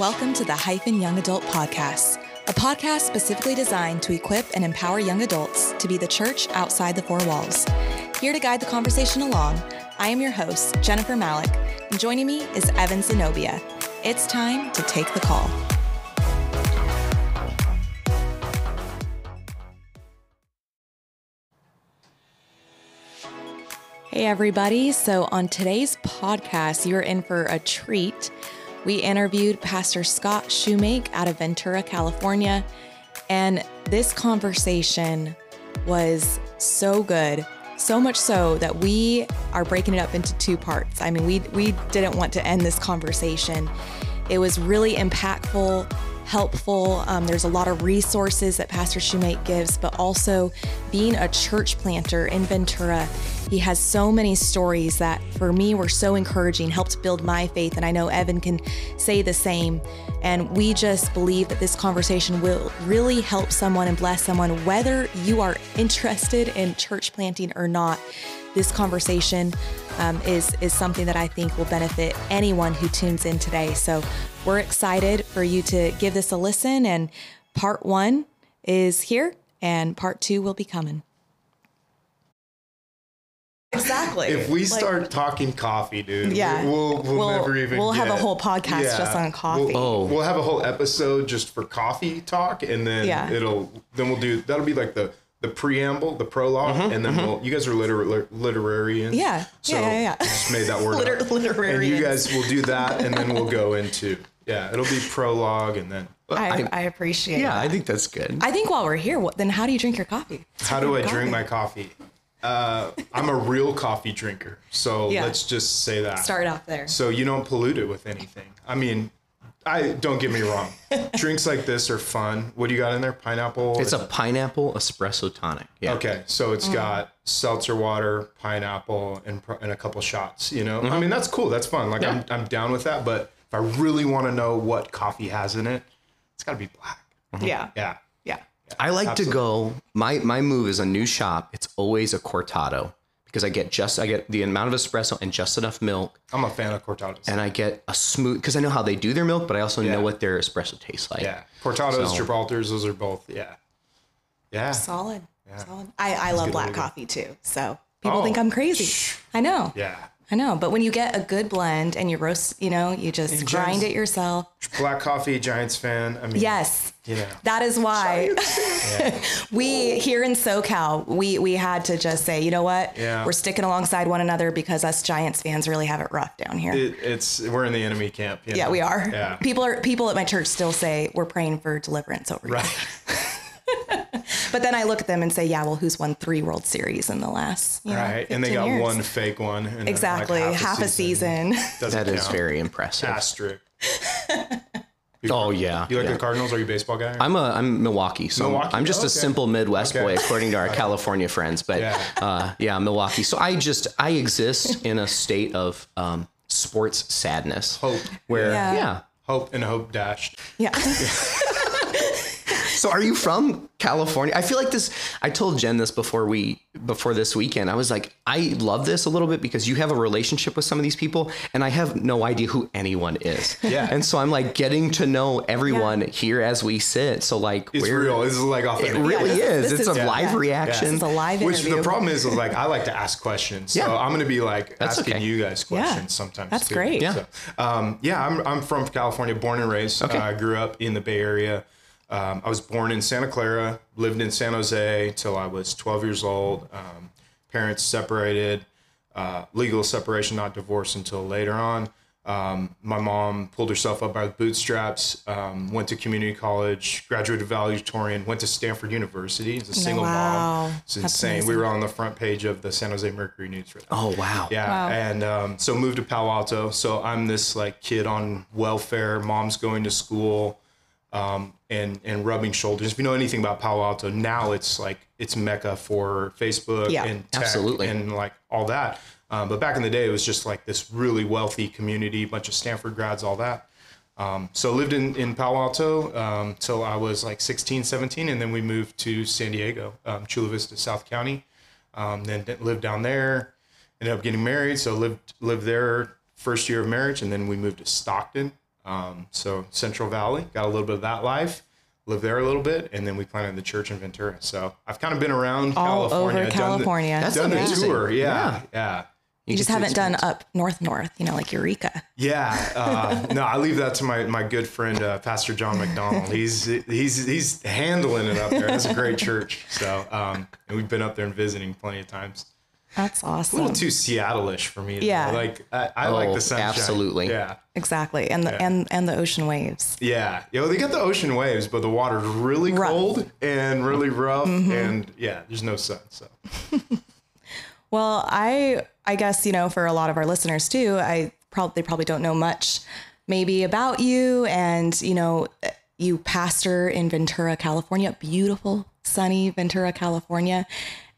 Welcome to the Hyphen Young Adult Podcast, a podcast specifically designed to equip and empower young adults to be the church outside the four walls. Here to guide the conversation along, I am your host, Jennifer Malik, and joining me is Evan Zenobia. It's time to take the call. Hey, everybody. So, on today's podcast, you're in for a treat. We interviewed Pastor Scott Shoemake out of Ventura, California. And this conversation was so good, so much so that we are breaking it up into two parts. I mean, we, we didn't want to end this conversation. It was really impactful, helpful. Um, there's a lot of resources that Pastor Shoemake gives, but also being a church planter in Ventura, he has so many stories that for me were so encouraging, helped build my faith. And I know Evan can say the same. And we just believe that this conversation will really help someone and bless someone, whether you are interested in church planting or not. This conversation um, is is something that I think will benefit anyone who tunes in today. So we're excited for you to give this a listen. And part one is here, and part two will be coming. Exactly. If we start talking coffee, dude, Yeah. we'll, we'll, We'll- never even. we'll have a whole podcast just on coffee. We'll, Oh. we'll have a whole episode just for coffee talk, and then Yeah. it'll then we'll do that'll be like the the preamble, the prolog Mm-hmm, and then we'll. You guys are liter- literarians. Yeah. So Yeah, yeah, yeah. Just made that word. Liter- up. And you guys will do that, and then we'll go into yeah. It'll be prologue, and then I, I- I appreciate Yeah, that. I think that's good. I think while we're here, what, then how do you drink your coffee? How do I Coffee. drink my coffee? Uh, I'm a real coffee drinker, so Yeah. let's just say that. Start off there. So you don't pollute it with anything. I mean, I don't get me wrong. Drinks like this are fun. What do you got in there? Pineapple. It's a pineapple espresso tonic. Yeah. okay. So Mm. it's got seltzer water, pineapple, and and a couple shots. You know, I mean that's cool. That's fun. Like I'm I'm down with that. But if I really want to know what coffee has in it, it's got to be black. Yeah. Yeah. Yeah. I like Absolutely. to go. My my move is a new shop. It's always a cortado because I get just I get the amount of espresso and just enough milk, I'm a fan of cortados. and I get a smooth because I know how they do their milk, but I also Yeah. know what their espresso tastes like. yeah. Cortados, So- Gibraltars, those are both. Yeah. Yeah. Solid. Solid. I, I love black coffee too. So people Oh, think I'm crazy. shh. I know. Yeah. I know. But when you get a good blend and you roast, you know, you just grind Jen's- it yourself. Black coffee, Giants fan. I mean, Yes. You know. That is why we here in SoCal, we we had to just say, you know what? Yeah. We're sticking alongside one another because us Giants fans really have it rough down here. It, it's we're in the enemy camp. yeah, know? we are. Yeah. People are people at my church still say we're praying for deliverance over Right. here. But then I look at them and say, yeah, well, who's won three World Series in the last, you know, Right. And they got years? one fake one. in, like, Exactly, half, a season. Doesn't That is count. very impressive. asterisk. Oh yeah. You like yeah. the Cardinals? Are you a baseball guy? I'm a I'm Milwaukee, so I'm- Milwaukee? I'm just Oh, a simple Midwest Okay. boy, according to our California friends. But Yeah. uh, yeah, Milwaukee. So I just I exist in a state of um, sports sadness, Hope. where Yeah. yeah. Hope and hope dashed. Yeah. So are you from California? I feel like this I told Jen this before we before this weekend. I was like, I love this a little bit because you have a relationship with some of these people and I have no idea who anyone is. Yeah. And so I'm like getting to know everyone here as we sit. So like It's we're real. This is like off it really this is- is. It's is- a live yeah. reaction. This is a live Which interview. the problem is, is like I like to ask questions. So Yeah. I'm going to be like That's asking okay. you guys Yeah. questions sometimes. That's too. great. Yeah. So, um, yeah, I'm, I'm from California, born and raised. Okay. Uh, I grew up in the Bay Area. Um, I was born in Santa Clara, lived in San Jose till I was 12 years old. Um, parents separated, uh, legal separation, not divorce until later on. Um, my mom pulled herself up by the bootstraps, um, went to community college, graduated valedictorian, went to Stanford University as a single wow. mom. It's That's insane. We were on the front page of the San Jose Mercury News. Right now. oh wow. Yeah, Wow. and um, so moved to Palo Alto. So I'm this like kid on welfare. Mom's going to school, um, and and rubbing shoulders. If you know anything about Palo Alto, now it's like it's mecca for Facebook Yeah. and tech Absolutely. and like all that. Um, but back in the day, it was just like this really wealthy community, bunch of Stanford grads, all that. Um, so lived in, in Palo Alto um, till I was like 16, 17, and then we moved to San Diego, um, Chula Vista, South County. Um, then lived down there, ended up getting married. So lived lived there first year of marriage, and then we moved to Stockton Um, so Central Valley, got a little bit of that life, lived there a little bit, and then we planted the church in Ventura. So I've kind of been around All California, over done the- That's done the tour. Yeah, Yeah. yeah. you just haven't done up north, north. You know, like Eureka. Yeah, uh, no, I leave that to my, my good friend uh, Pastor John McDonald. He's he's he's handling it up there. That's a great church. So, um, and we've been up there and visiting plenty of times. That's awesome. A little too Seattle-ish for me. though. Yeah. like I, I like Oh, the sunshine. absolutely. Yeah, Exactly, and the and and the ocean waves. yeah. You know, they got the ocean waves, but the water's really Rough. cold and really rough, mm-hmm. and yeah, there's no sun. So Well, I I guess you know for a lot of our listeners too, I probably they probably don't know much maybe about you and you know you pastor in Ventura, California, beautiful sunny Ventura, California.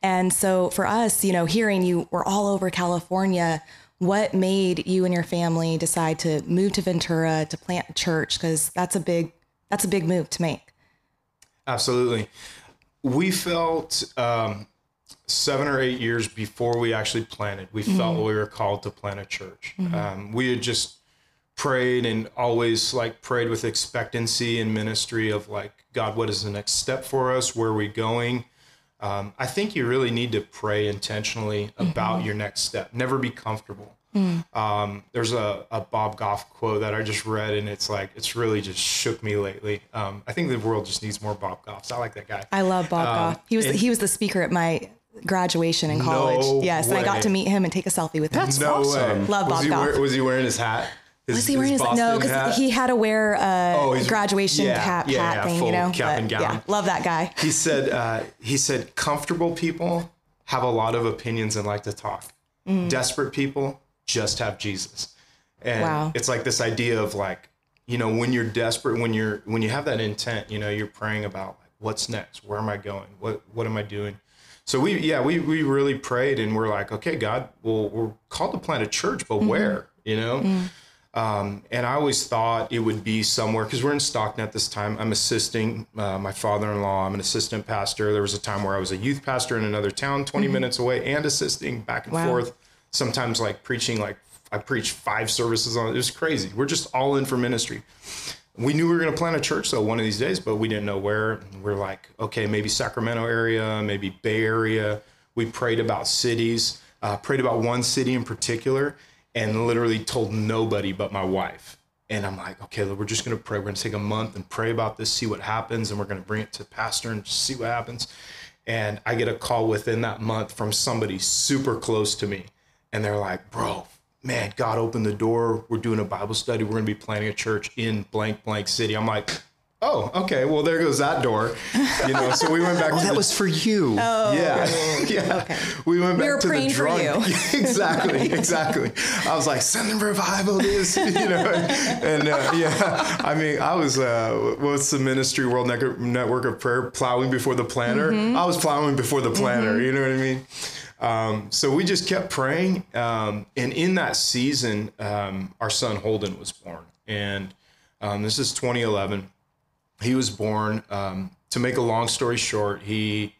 And so for us, you know, hearing you were all over California, what made you and your family decide to move to Ventura to plant a church cuz that's a big that's a big move to make. Absolutely. We felt um, seven or eight years before we actually planted, we felt we were called to plant a church. Um, we had just prayed and always like prayed with expectancy and ministry of like, God, what is the next step for us? Where are we going? Um, I think you really need to pray intentionally about your next step. Never be comfortable. Um, there's a, a Bob Goff quote that I just read, and it's like, it's really just shook me lately. Um, I think the world just needs more Bob Goffs. I like that guy. I love Bob Goff. He was and- he was the speaker at my graduation in college. No yes, and I got to meet him and take a selfie with him. no awesome. way. Love was Bob he Goff. wear- was he wearing his hat? His, Was he wearing his, no? Because he had to wear a Oh, graduation yeah, cap yeah, hat yeah, thing, you know. cap and gown. Yeah, love that guy. he said uh, he said comfortable people have a lot of opinions and like to talk. Mm. Desperate people just have Jesus. And Wow. it's like this idea of like, you know, when you're desperate, when you're when you have that intent, you know, you're praying about like what's next? Where am I going? What what am I doing? So we yeah, we we really prayed and we're like, okay, God, well, we're called to plant a church, but mm-hmm. where? You know? Mm. Um, and I always thought it would be somewhere because we're in Stockton at this time. I'm assisting uh, my father-in-law. I'm an assistant pastor. There was a time where I was a youth pastor in another town, 20 minutes away, and assisting back and Wow. forth. Sometimes like preaching, like I preached five services on it. It was crazy. We're just all in for ministry. We knew we were going to plant a church though one of these days, but we didn't know where. We're like, okay, maybe Sacramento area, maybe Bay Area. We prayed about cities, uh, prayed about one city in particular, and literally told nobody but my wife. And I'm like, okay, we're just going to pray. We're going to take a month and pray about this, see what happens, and we're going to bring it to pastor and see what happens. And I get a call within that month from somebody super close to me, and they're like, bro, man, God opened the door. We're doing a Bible study. We're going to be planting a church in blank blank city. I'm like, oh, okay. Well, there goes that door. You know. So we went back. to That the, was for you. Oh, yeah, yeah. Okay. We went back we were to praying the for you. exactly, exactly. I was like, send them revival this, you know, and uh, yeah. I mean, I was uh, what's the ministry World Network Network of Prayer plowing before the planter. I was plowing before the planter. You know what I mean? Um, so we just kept praying, um, and in that season, um, our son Holden was born, and um, this is 2011 he was born um, to make a long story short he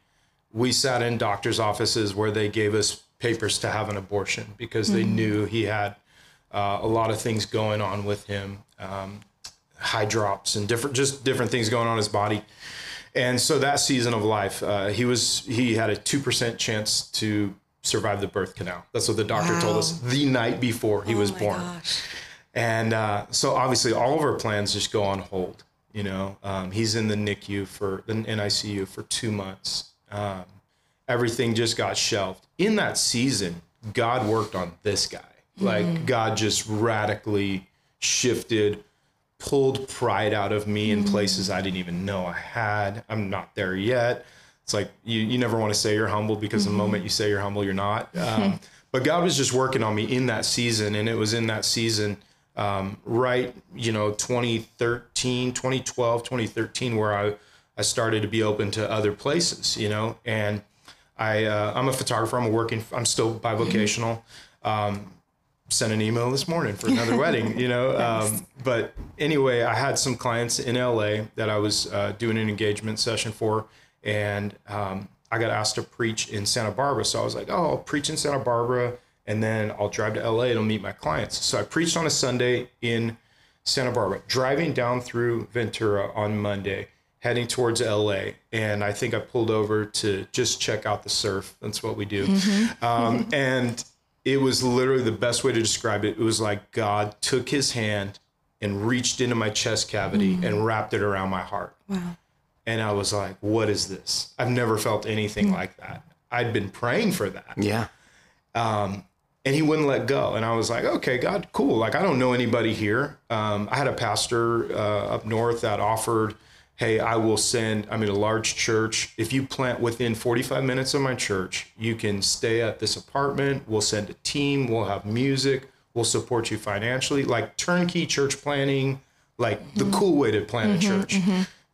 we sat in doctors offices where they gave us papers to have an abortion because they knew he had uh, a lot of things going on with him um, hydrops and different just different things going on in his body. And so that season of life uh, he was he had a 2% chance to survive the birth canal. That's what the doctor told us the night before he was oh my born. Gosh. and uh, so obviously all of our plans just go on hold. You know, um, he's in the NICU for the NICU for two months. Um, everything just got shelved. In that season, God worked on this guy. Like God just radically shifted, pulled pride out of me in places I didn't even know I had. I'm not there yet. It's like you, you never want to say you're humble because the moment you say you're humble, you're not. Um, but God was just working on me in that season. And it was in that season, um, right, you know, 2013, 2012, 2013, where I, I started to be open to other places, you know, and I, uh, I'm a photographer. I'm a working, I'm still bivocational. Um, sent an email this morning for another wedding, you know. Um, but anyway, I had some clients in LA that I was uh, doing an engagement session for, and um, I got asked to preach in Santa Barbara. So I was like, oh, I'll preach in Santa Barbara, and then I'll drive to LA and I'll meet my clients. So I preached on a Sunday in Santa Barbara, driving down through Ventura on Monday, heading towards LA. And I think I pulled over to just check out the surf. That's what we do. Mm-hmm. Um, mm-hmm. and it was literally the best way to describe it. It was like God took his hand and reached into my chest cavity mm-hmm. and wrapped it around my heart. Wow. And I was like, what is this? I've never felt anything mm. like that. I'd been praying for that. Yeah. Um, and he wouldn't let go. And I was like, okay, God, cool. Like, I don't know anybody here. Um, I had a pastor uh, up north that offered, hey, I will send, I'm in a large church. If you plant within 45 minutes of my church, you can stay at this apartment. We'll send a team. We'll have music. We'll support you financially. Like turnkey church planting, like the cool way to plan a church.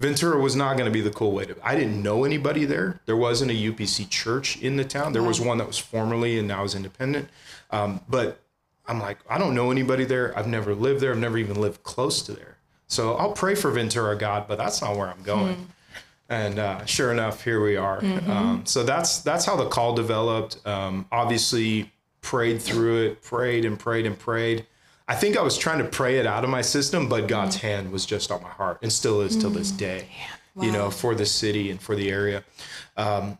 Ventura was not going to be the cool way to. I didn't know anybody there. There wasn't a UPC church in the town. There was one that was formerly and now is independent. Um, but I'm like, I don't know anybody there. I've never lived there. I've never even lived close to there. So I'll pray for Ventura, God, but that's not where I'm going. And uh, sure enough, here we are. Um, so that's that's how the call developed. Um, obviously, prayed through it, prayed and prayed and prayed. I think I was trying to pray it out of my system, but God's hand was just on my heart and still is till this day, you know, for the city and for the area. Um,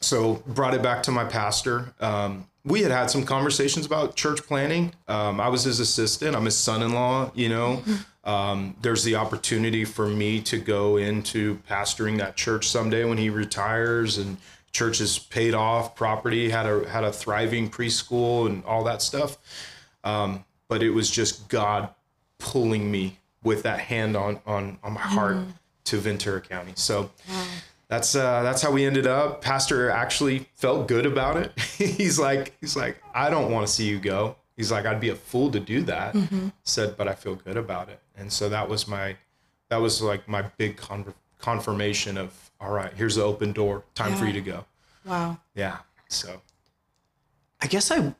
so brought it back to my pastor. Um, we had had some conversations about church planting. Um, I was his assistant. I'm his son-in-law. You know, um, there's the opportunity for me to go into pastoring that church someday when he retires, and church is paid off. Property had a had a thriving preschool and all that stuff. Um, but it was just God pulling me with that hand on on on my heart to Ventura County. So that's uh, that's how we ended up. Pastor actually felt good about it. he's like he's like I don't want to see you go. He's like I'd be a fool to do that. Said, but I feel good about it. And so that was my that was like my big con- confirmation of all right. Here's the open door. Time for you to go. Wow. Yeah. So I guess I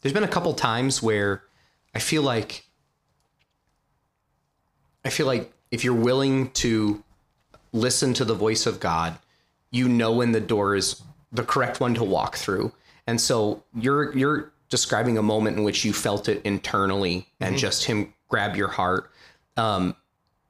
there's been a couple times where I feel like I feel like if you're willing to listen to the voice of God, you know when the door is the correct one to walk through. And so you're you're describing a moment in which you felt it internally and just him grab your heart. Um,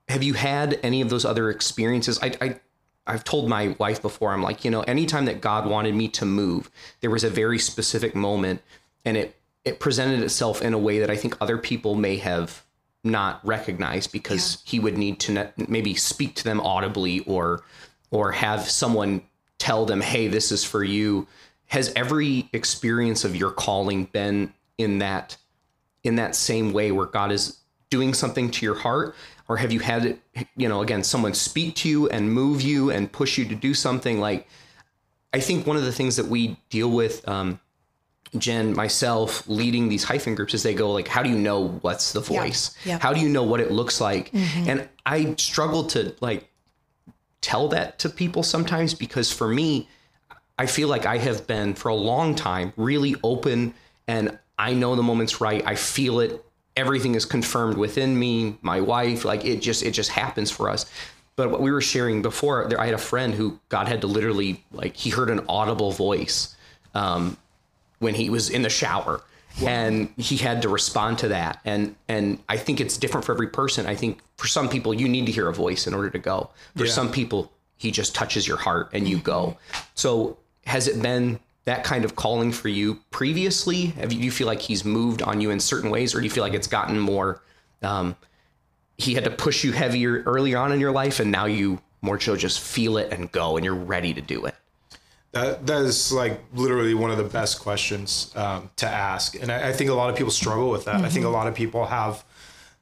have you had any of those other experiences? I, I I've told my wife before, I'm like, you know, anytime that God wanted me to move, there was a very specific moment and it it presented itself in a way that I think other people may have not recognized because he would need to ne- maybe speak to them audibly or or have someone tell them, "Hey, this is for you." Has every experience of your calling been in that in that same way where God is doing something to your heart? Or have you had you know again someone speak to you and move you and push you to do something? Like I think one of the things that we deal with um Jen, myself leading these hyphen groups is they go like, how do you know what's the voice? Yeah. How do you know what it looks like? And I struggle to like tell that to people sometimes because for me, I feel like I have been for a long time really open and I know the moment's right. I feel it. Everything is confirmed within me, my wife, like it just it just happens for us. But what we were sharing before, there I had a friend who God had to literally like he heard an audible voice um, when he was in the shower. And he had to respond to that. And and i think it's different for every person. I think for some people you need to hear a voice in order to go. For Yeah. some people he just touches your heart and you go. So has it been that kind of calling for you previously? Have you, do you feel like he's moved on you in certain ways or do you feel like it's gotten more um, he had to push you heavier earlier on in your life and now you more so just feel it and go and you're ready to do it That that is like literally one of the best questions um, to ask, and I, I think a lot of people struggle with that. I think a lot of people have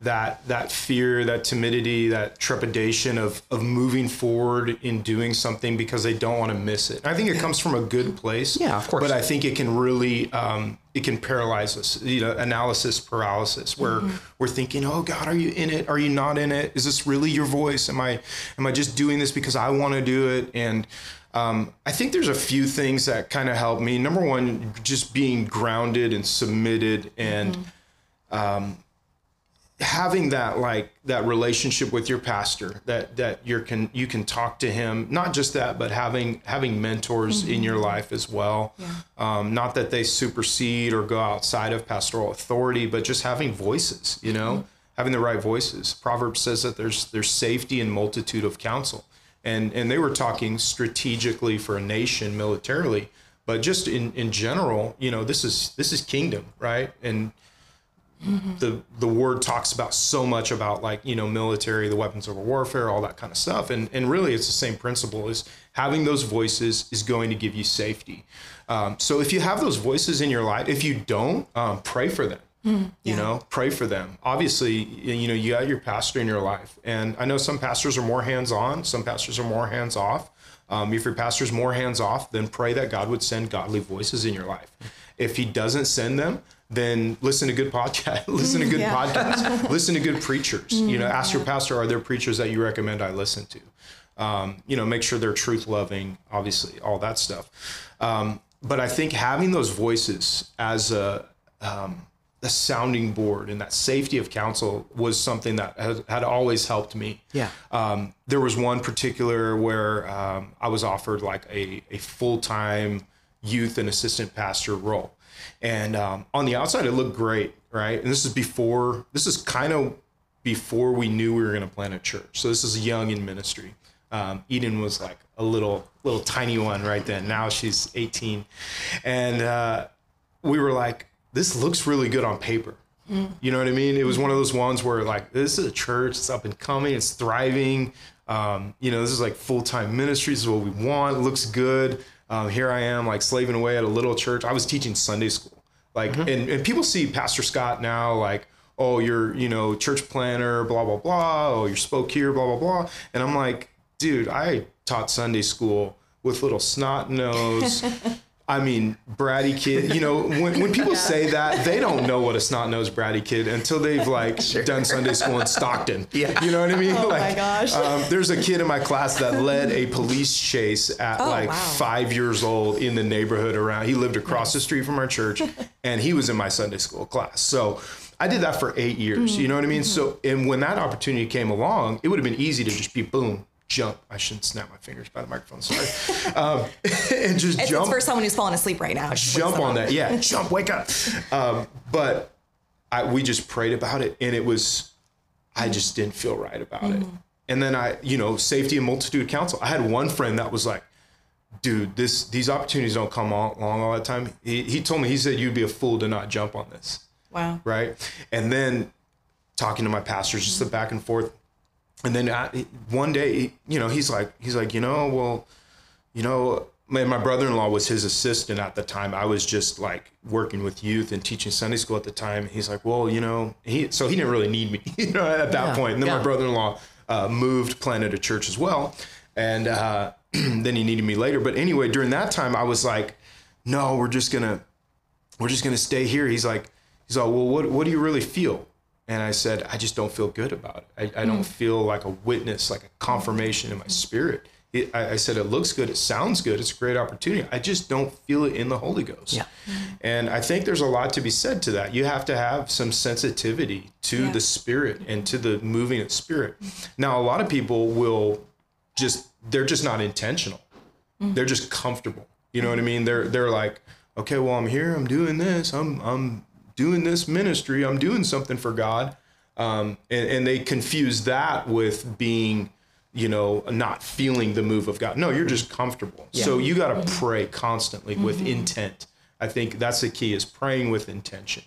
that that fear, that timidity, that trepidation of of moving forward in doing something because they don't want to miss it. I think it comes from a good place. Yeah, of course. But I think it can really um, it can paralyze us. You know, analysis paralysis, where we're thinking, "Oh God, are you in it? Are you not in it? Is this really your voice? Am I am I just doing this because I want to do it?" And um, I think there's a few things that kind of help me. Number one, just being grounded and submitted and um, having that like that relationship with your pastor that that you can you can talk to him not just that but having having mentors in your life as well. Um, not that they supersede or go outside of pastoral authority but just having voices you know? Having the right voices. Proverbs says that there's there's safety in multitude of counsel, and and they were talking strategically for a nation militarily, but just in in general, you know, this is this is kingdom, right? And the the word talks about so much about like you know military the weapons of warfare all that kind of stuff. And and really it's the same principle is having those voices is going to give you safety. Um, so if you have those voices in your life if you don't um, pray for them you know pray for them. Obviously you know you got your pastor in your life. And i know some pastors are more hands-on some pastors are more hands-off um, if your pastor's more hands-off then pray that god would send godly voices in your life. If he doesn't send them then listen to good podcast listen to good Yeah. podcasts. Listen to good preachers. You know ask your pastor are there preachers that you recommend i listen to? Um, you know make sure they're truth loving obviously all that stuff. Um, but i think having those voices as a um, a sounding board and that safety of counsel was something that had, had always helped me Yeah. um, there was one particular where um, I was offered like a, a full time youth and assistant pastor role. And um, on the outside, it looked great, right? And this is before, this is kind of before we knew we were going to plant a church. So this is young in ministry. Um, Eden was like a little, little tiny one right then. Now she's 18. And uh, we were like, this looks really good on paper. You know what I mean? It was one of those ones where like this is a church, it's up and coming, it's thriving. Um, you know, this is like full time ministry. This is what we want. It looks good. Um, here I am, like slaving away at a little church. I was teaching Sunday school, like, and, and people see Pastor Scott now, like, oh, you're you know church planter, blah blah blah. Oh, you spoke here, blah blah blah. And I'm like, dude, I taught Sunday school with little snot nose. I mean, bratty kid. You know, when, when people say that, they don't know what a snot nosed bratty kid until they've like done Sunday school in Stockton. Yeah. You know what I mean? Oh my like, gosh. Um, there's a kid in my class that led a police chase at Oh, like wow. five years old in the neighborhood around. He lived across the street from our church, and he was in my Sunday school class. So. I did that for eight years. You know what I mean? So, and when that opportunity came along, it would have been easy to just be boom, jump. I shouldn't snap my fingers by the microphone. Sorry. Um, and just It's, jump it's for someone who's falling asleep right now. jump on that. Yeah, jump, wake up. Um, but I, we just prayed about it, and it was, I just didn't feel right about it. And then I, you know, safety and multitude counsel. I had one friend that was like, dude, this these opportunities don't come all, along all the time. He, he told me, he said, you'd be a fool to not jump on this Wow. right? And then talking to my pastors, just the back and forth. And then I, one day, you know, he's like, he's like, you know, well, you know, my, my brother-in-law was his assistant at the time. I was just like working with youth and teaching Sunday school at the time. He's like, well, you know, he so he didn't really need me, you know, at that Yeah, point. And then yeah. my brother-in-law uh, moved, planted a church as well, and uh, then he needed me later. But anyway, during that time, I was like, no, we're just gonna we're just gonna stay here. He's like, he's like, well, what what do you really feel? And I said, I just don't feel good about it. I, I don't mm. feel like a witness, like a confirmation in my spirit. It, I, I said, it looks good, it sounds good, it's a great opportunity. I just don't feel it in the Holy Ghost. Yeah. Mm-hmm. And I think there's a lot to be said to that. You have to have some sensitivity to Yeah. the spirit and to the moving of spirit. Now, a lot of people will just they're just not intentional. Mm. They're just comfortable. You know what I mean? They're they're like, okay, well, I'm here, I'm doing this, I'm I'm doing this ministry, I'm doing something for God. Um, and, and they confuse that with being, you know, not feeling the move of God. No, you're just comfortable. So you got to pray constantly with intent. I think that's the key is praying with intention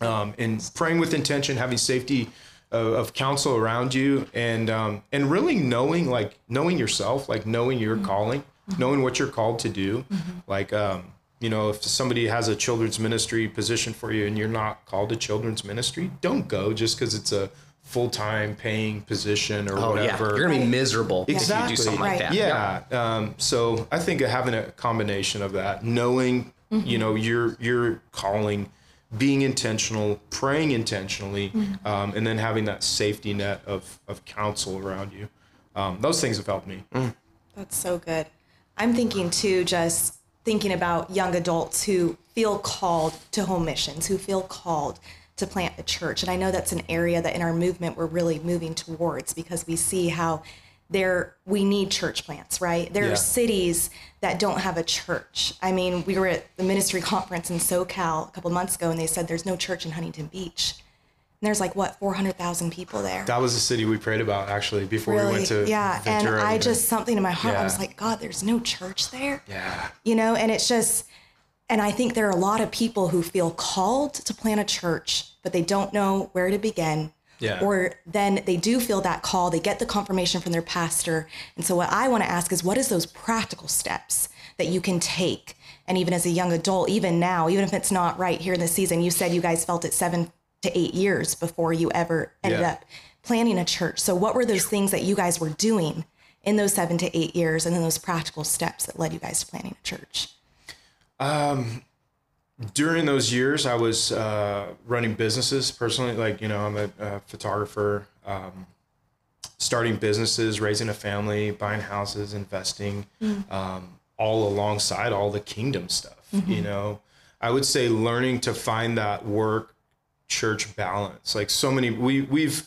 um, and praying with intention, having safety of, of counsel around you, and um, and really knowing like knowing yourself, like knowing your calling, knowing what you're called to do. Like um, you know, if somebody has a children's ministry position for you and you're not called to children's ministry, don't go just because it's a full time paying position or Oh yeah, whatever. you're gonna be miserable if Exactly. you do something Right. like that. Yeah. Um, so I think having a combination of that, knowing, you know, your your calling, being intentional, praying intentionally, um, and then having that safety net of of counsel around you. Um, those things have helped me. That's so good. I'm thinking too, just thinking about young adults who feel called to home missions, who feel called to plant a church. And I know that's an area that in our movement we're really moving towards because we see how there we need church plants, right? There Yeah. are cities that don't have a church. I mean, we were at the ministry conference in SoCal a couple months ago and they said there's no church in Huntington Beach. There's like what 400,000 people there. That was the city we prayed about actually before we went to yeah, and Ventura. I just something in my heart. yeah. I was like, God, there's no church there. yeah. you know and it's just and i think there are a lot of people who feel called to plant a church but they don't know where to begin Yeah. or then they do feel that call they get the confirmation from their pastor and so what i want to ask is what is those practical steps that you can take and even as a young adult even now even if it's not right here in the season you said you guys felt it seven to eight years before you ever ended Yeah. up planting a church so what were those things that you guys were doing in those seven to eight years and then those practical steps that led you guys to planting a church Um, during those years, I was uh, running businesses personally. Like, you know, I'm a, a photographer, um, starting businesses, raising a family, buying houses, investing, um, all alongside all the kingdom stuff. You know, I would say learning to find that work church balance. Like so many, we we've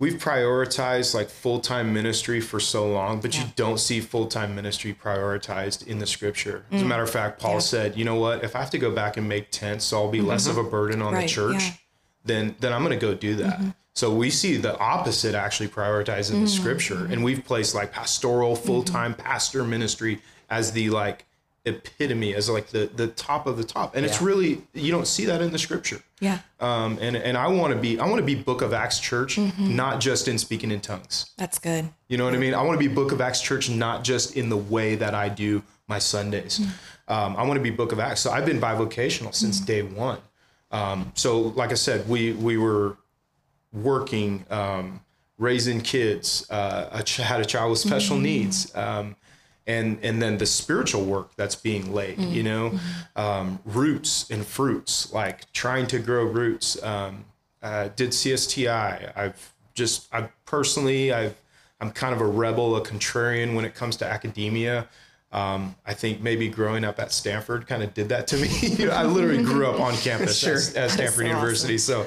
we've prioritized like full-time ministry for so long but you don't see full-time ministry prioritized in the scripture. As a mm. matter of fact paul said you know what? If i have to go back and make tents so i'll be less mm-hmm. of a burden on Right, the church yeah. then then i'm going to go do that. Mm-hmm. So we see the opposite actually prioritized in the mm. scripture and we've placed like pastoral full-time mm-hmm. pastor ministry as the like epitome as like the the top of the top and it's really you don't see that in the scripture yeah um, and and I want to be I want to be Book of Acts Church, Mm-hmm. not just in speaking in tongues. That's good. You know what I mean? I want to be Book of Acts Church, not just in the way that I do my Sundays. Mm-hmm. Um, I want to be Book of Acts. So I've been bivocational since Mm-hmm. day one. Um, so like I said, we we were working, um, raising kids. Uh, I ch- had a child with special Mm-hmm. needs. Um, and and then the spiritual work that's being laid Mm-hmm. you know? Um, roots and fruits like trying to grow roots. Um, uh, did csti i've just i personally i've i'm kind of a rebel a contrarian when it comes to academia. Um, I think maybe growing up at Stanford kind of did that to me. you know, I literally grew up on campus at, at Stanford so University, so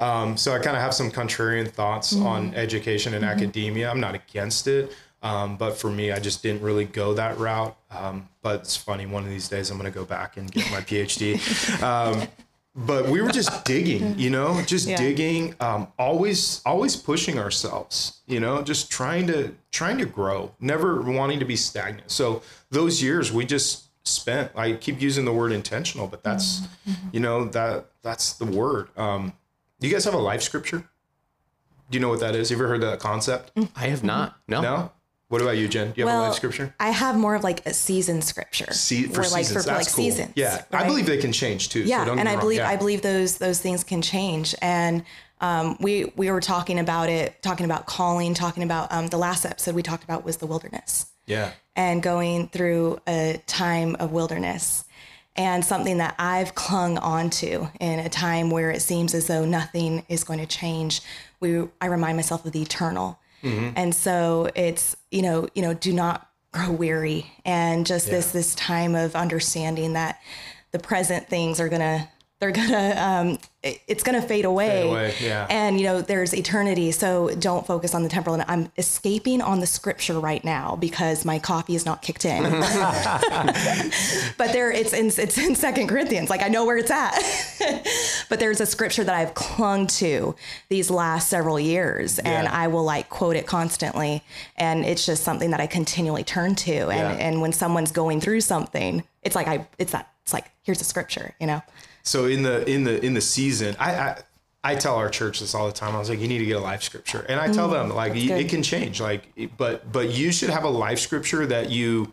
um, so I kind of have some contrarian thoughts on education and academia. I'm not against it, um, but for me, I just didn't really go that route. Um, but it's funny. One of these days, I'm going to go back and get my PhD. Um, but we were just digging, you know, just Yeah. digging, um, always, always pushing ourselves, you know, just trying to, trying to grow, never wanting to be stagnant. So those years we just spent, I keep using the word intentional, but that's, you know, that, that's the word. Um, do you guys have a life scripture? Do you know what that is? You ever heard that concept? I have not. No. No? What about you, Jen? Do you have a Well, life scripture? I have more of like a season scripture. See, for like seasons, for, that's like cool. seasons. Yeah, I believe they can change too. so Yeah, don't and I wrong. believe Yeah. I believe those those things can change. And um, we we were talking about it, talking about calling, talking about um, the last episode we talked about was the wilderness Yeah. and going through a time of wilderness and something that I've clung onto in a time where it seems as though nothing is going to change. We I remind myself of the eternal. Mm-hmm. And so it's, you know, you know, do not grow weary. And just this this time of understanding that the present things are gonna they're gonna um it's gonna fade away. away, yeah. And you know, there's eternity. So don't focus on the temporal. And I'm escaping on the scripture right now because my coffee is not kicked in. but there it's in it's in second corinthians like i know where it's at but there's a scripture that i've clung to these last several years and i will like quote it constantly and it's just something that i continually turn to and Yeah. and when someone's going through something it's like i it's that it's like here's a scripture you know So in the in the in the season, I, I I tell our church this all the time. I was like, you need to get a life scripture, and I tell them like Mm, it can change. Like, but but you should have a life scripture that you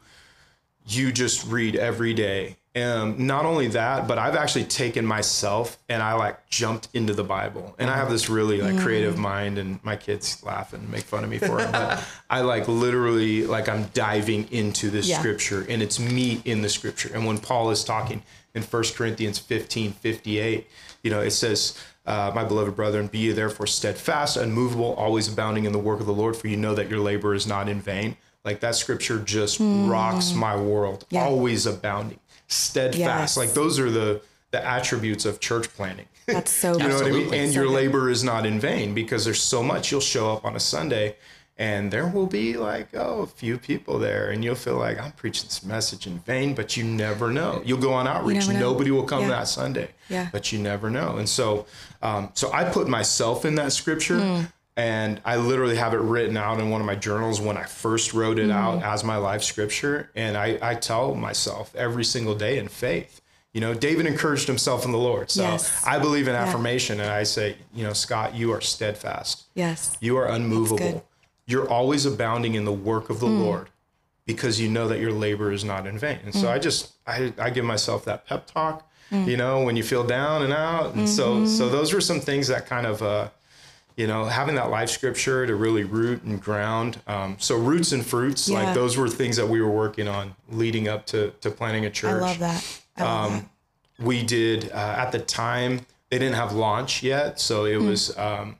you just read every day. Um, not only that, but I've actually taken myself and I like jumped into the Bible. And I have this really like creative mind, and my kids laugh and make fun of me for it. But I like literally like I'm diving into the Yeah. scripture, and it's me in the scripture. And when Paul is talking in 1 Corinthians 15, 58, you know, it says, uh, my beloved brethren, be ye therefore steadfast, unmovable, always abounding in the work of the Lord, for you know that your labor is not in vain. Like that scripture just rocks my world. Yeah. Always abounding, steadfast. Yes. Like those are the the attributes of church planting. that's so You know what I mean? And So your good. labor is not in vain because there's so much. You'll show up on a Sunday and there will be like oh a few people there and you'll feel like i'm preaching this message in vain but you never know you'll go on outreach nobody will come Yeah. that sunday Yeah. but you never know and so um, so i put myself in that scripture Hmm. and i literally have it written out in one of my journals when i first wrote it Hmm. out as my life scripture and I, I tell myself every single day in faith you know david encouraged himself in the lord so Yes. i believe in affirmation and i say you know scott you are steadfast Yes. you are unmovable. You're always abounding in the work of the Lord because you know that your labor is not in vain. And so I just I, I give myself that pep talk, you know, when you feel down and out. And so so those were some things that kind of uh you know, having that life scripture to really root and ground. Um, so roots and fruits, Yeah. like those were things that we were working on leading up to to planting a church love that. I love that. we did uh, at the time they didn't have launch yet so it was um,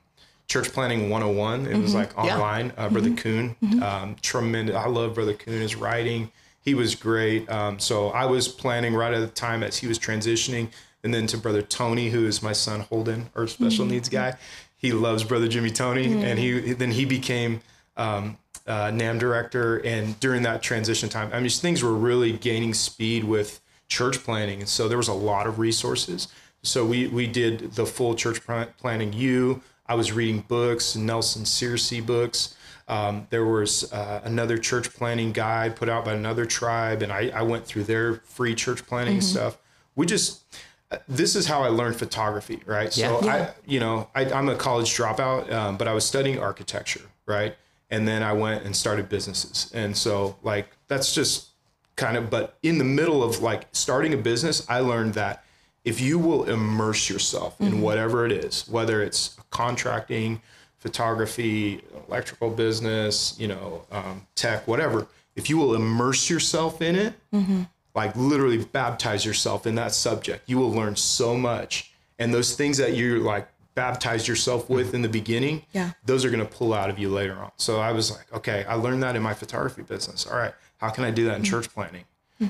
church planting 101 it was like Yeah. online uh, brother Coon, um, tremendous i love brother his writing he was great. Um, so i was planting right at the time as he was transitioning and then to brother tony who is my son holden our special needs guy. He loves brother jimmy tony and he then he became um, uh, NAM director, and during that transition time, I mean, things were really gaining speed with church planting, and so there was a lot of resources. So we we did the full church planting. You, I was reading books, Nelson Searcy books. Um, there was uh, another church planting guide put out by another tribe, and I, I went through their free church planting stuff. We just uh, this is how I learned photography, right? Yeah. So Yeah. I, you know, I, I'm a college dropout, um, but I was studying architecture, right? And then I went and started businesses, and so like that's just kind of. But in the middle of like starting a business, I learned that if you will immerse yourself in mm-hmm. whatever it is, whether it's contracting, photography, electrical business, you know, um, tech, whatever, if you will immerse yourself in it, mm-hmm. like literally baptize yourself in that subject, you will learn so much. And those things that you like baptized yourself with in the beginning, Yeah. those are going to pull out of you later on. So I was like, okay, I learned that in my photography business. All right, how can I do that in mm-hmm. church planting?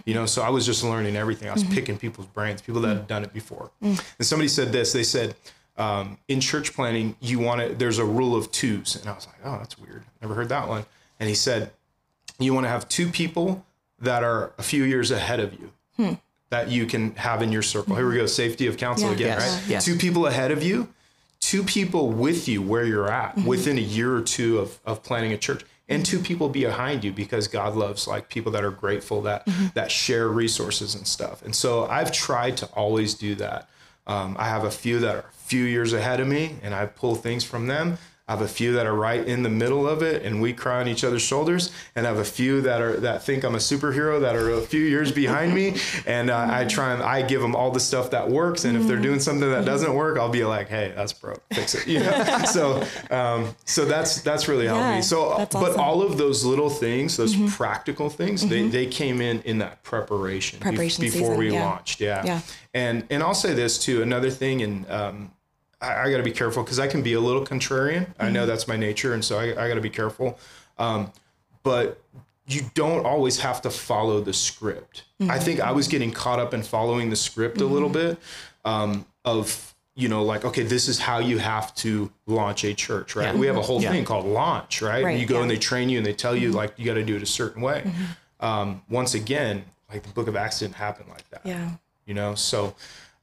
You know, so I was just learning everything. I was mm-hmm. picking people's brains, people that had mm. done it before. Mm. And somebody said this. They said, um, in church planting, you want to. There's a rule of twos, and I was like, oh, that's weird. Never heard that one. And he said, you want to have two people that are a few years ahead of you hmm. that you can have in your circle. Here we go, mm-hmm. safety of counsel Yeah. again, Yes. right? Yes. Two people ahead of you, two people with you where you're at mm-hmm. within a year or two of, of planting a church. And two people behind you because God loves like people that are grateful that that share resources and stuff. And so I've tried to always do that. Um, I have a few that are a few years ahead of me, and I pull things from them. I have a few that are right in the middle of it, and we cry on each other's shoulders. And I have a few that are that think I'm a superhero that are a few years behind me, and uh, I try and I give them all the stuff that works. And if they're doing something that doesn't work, I'll be like, "Hey, that's broke. Fix it." You know. so, um, so that's that's really helped Yeah, me. So, that's but all of those little things, those practical things, they they came in in that preparation, Preparation before season, we yeah. launched. Yeah. Yeah. And and I'll say this too. Another thing, and um, I, I got to be careful because I can be a little contrarian. I Mm-hmm. know that's my nature, and so I, I got to be careful. Um, but you don't always have to follow the script. I Mm-hmm. think I was getting caught up in following the script a little bit um, of you know like okay this is how you have to launch a church right Yeah. we have a whole Yeah. thing called launch right, Right, you go and they train you and they tell you like you got to do it a certain way Mm-hmm. um, once again like the book of acts didn't happen like that Yeah. you know so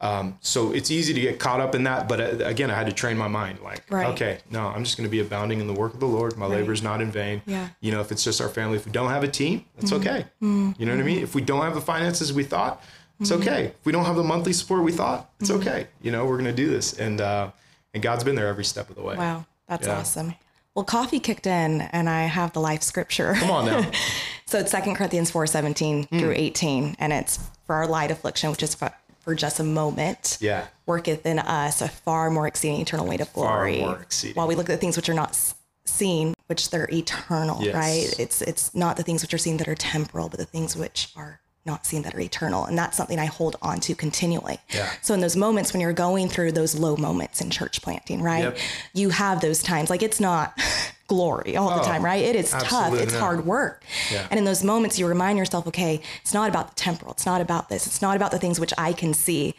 um, so it's easy to get caught up in that but uh, again i had to train my mind like Right. okay no i'm just going to be abounding in the work of the lord my labor is not in vain Yeah. Mm-hmm. you know if it's just our family if we don't have a team that's okay you know what i mean if we don't have the finances we thought it's Mm-hmm. okay if we don't have the monthly support we thought it's okay you know we're going to do this and uh and god's been there every step of the way Wow. That's Yeah. awesome. Well, coffee kicked in and I have the life scripture. come on now So it's 2 Corinthians 4 17 Hmm. through 18. And it's for our light affliction, which is for, just a moment. Yeah. Worketh in us a far more exceeding eternal weight of glory. While we look at the things which are not seen, which they're eternal, Yes. right? It's it's not the things which are seen that are temporal, but the things which are not seen that are eternal. And that's something I hold on to continually. Yeah. So in those moments when you're going through those low moments in church planting, right? Yep. You have those times. Like it's not glory all the Oh, time, right? It is tough. It's hard work. Yeah. And in those moments, you remind yourself, okay, it's not about the temporal. It's not about this. It's not about the things which I can see,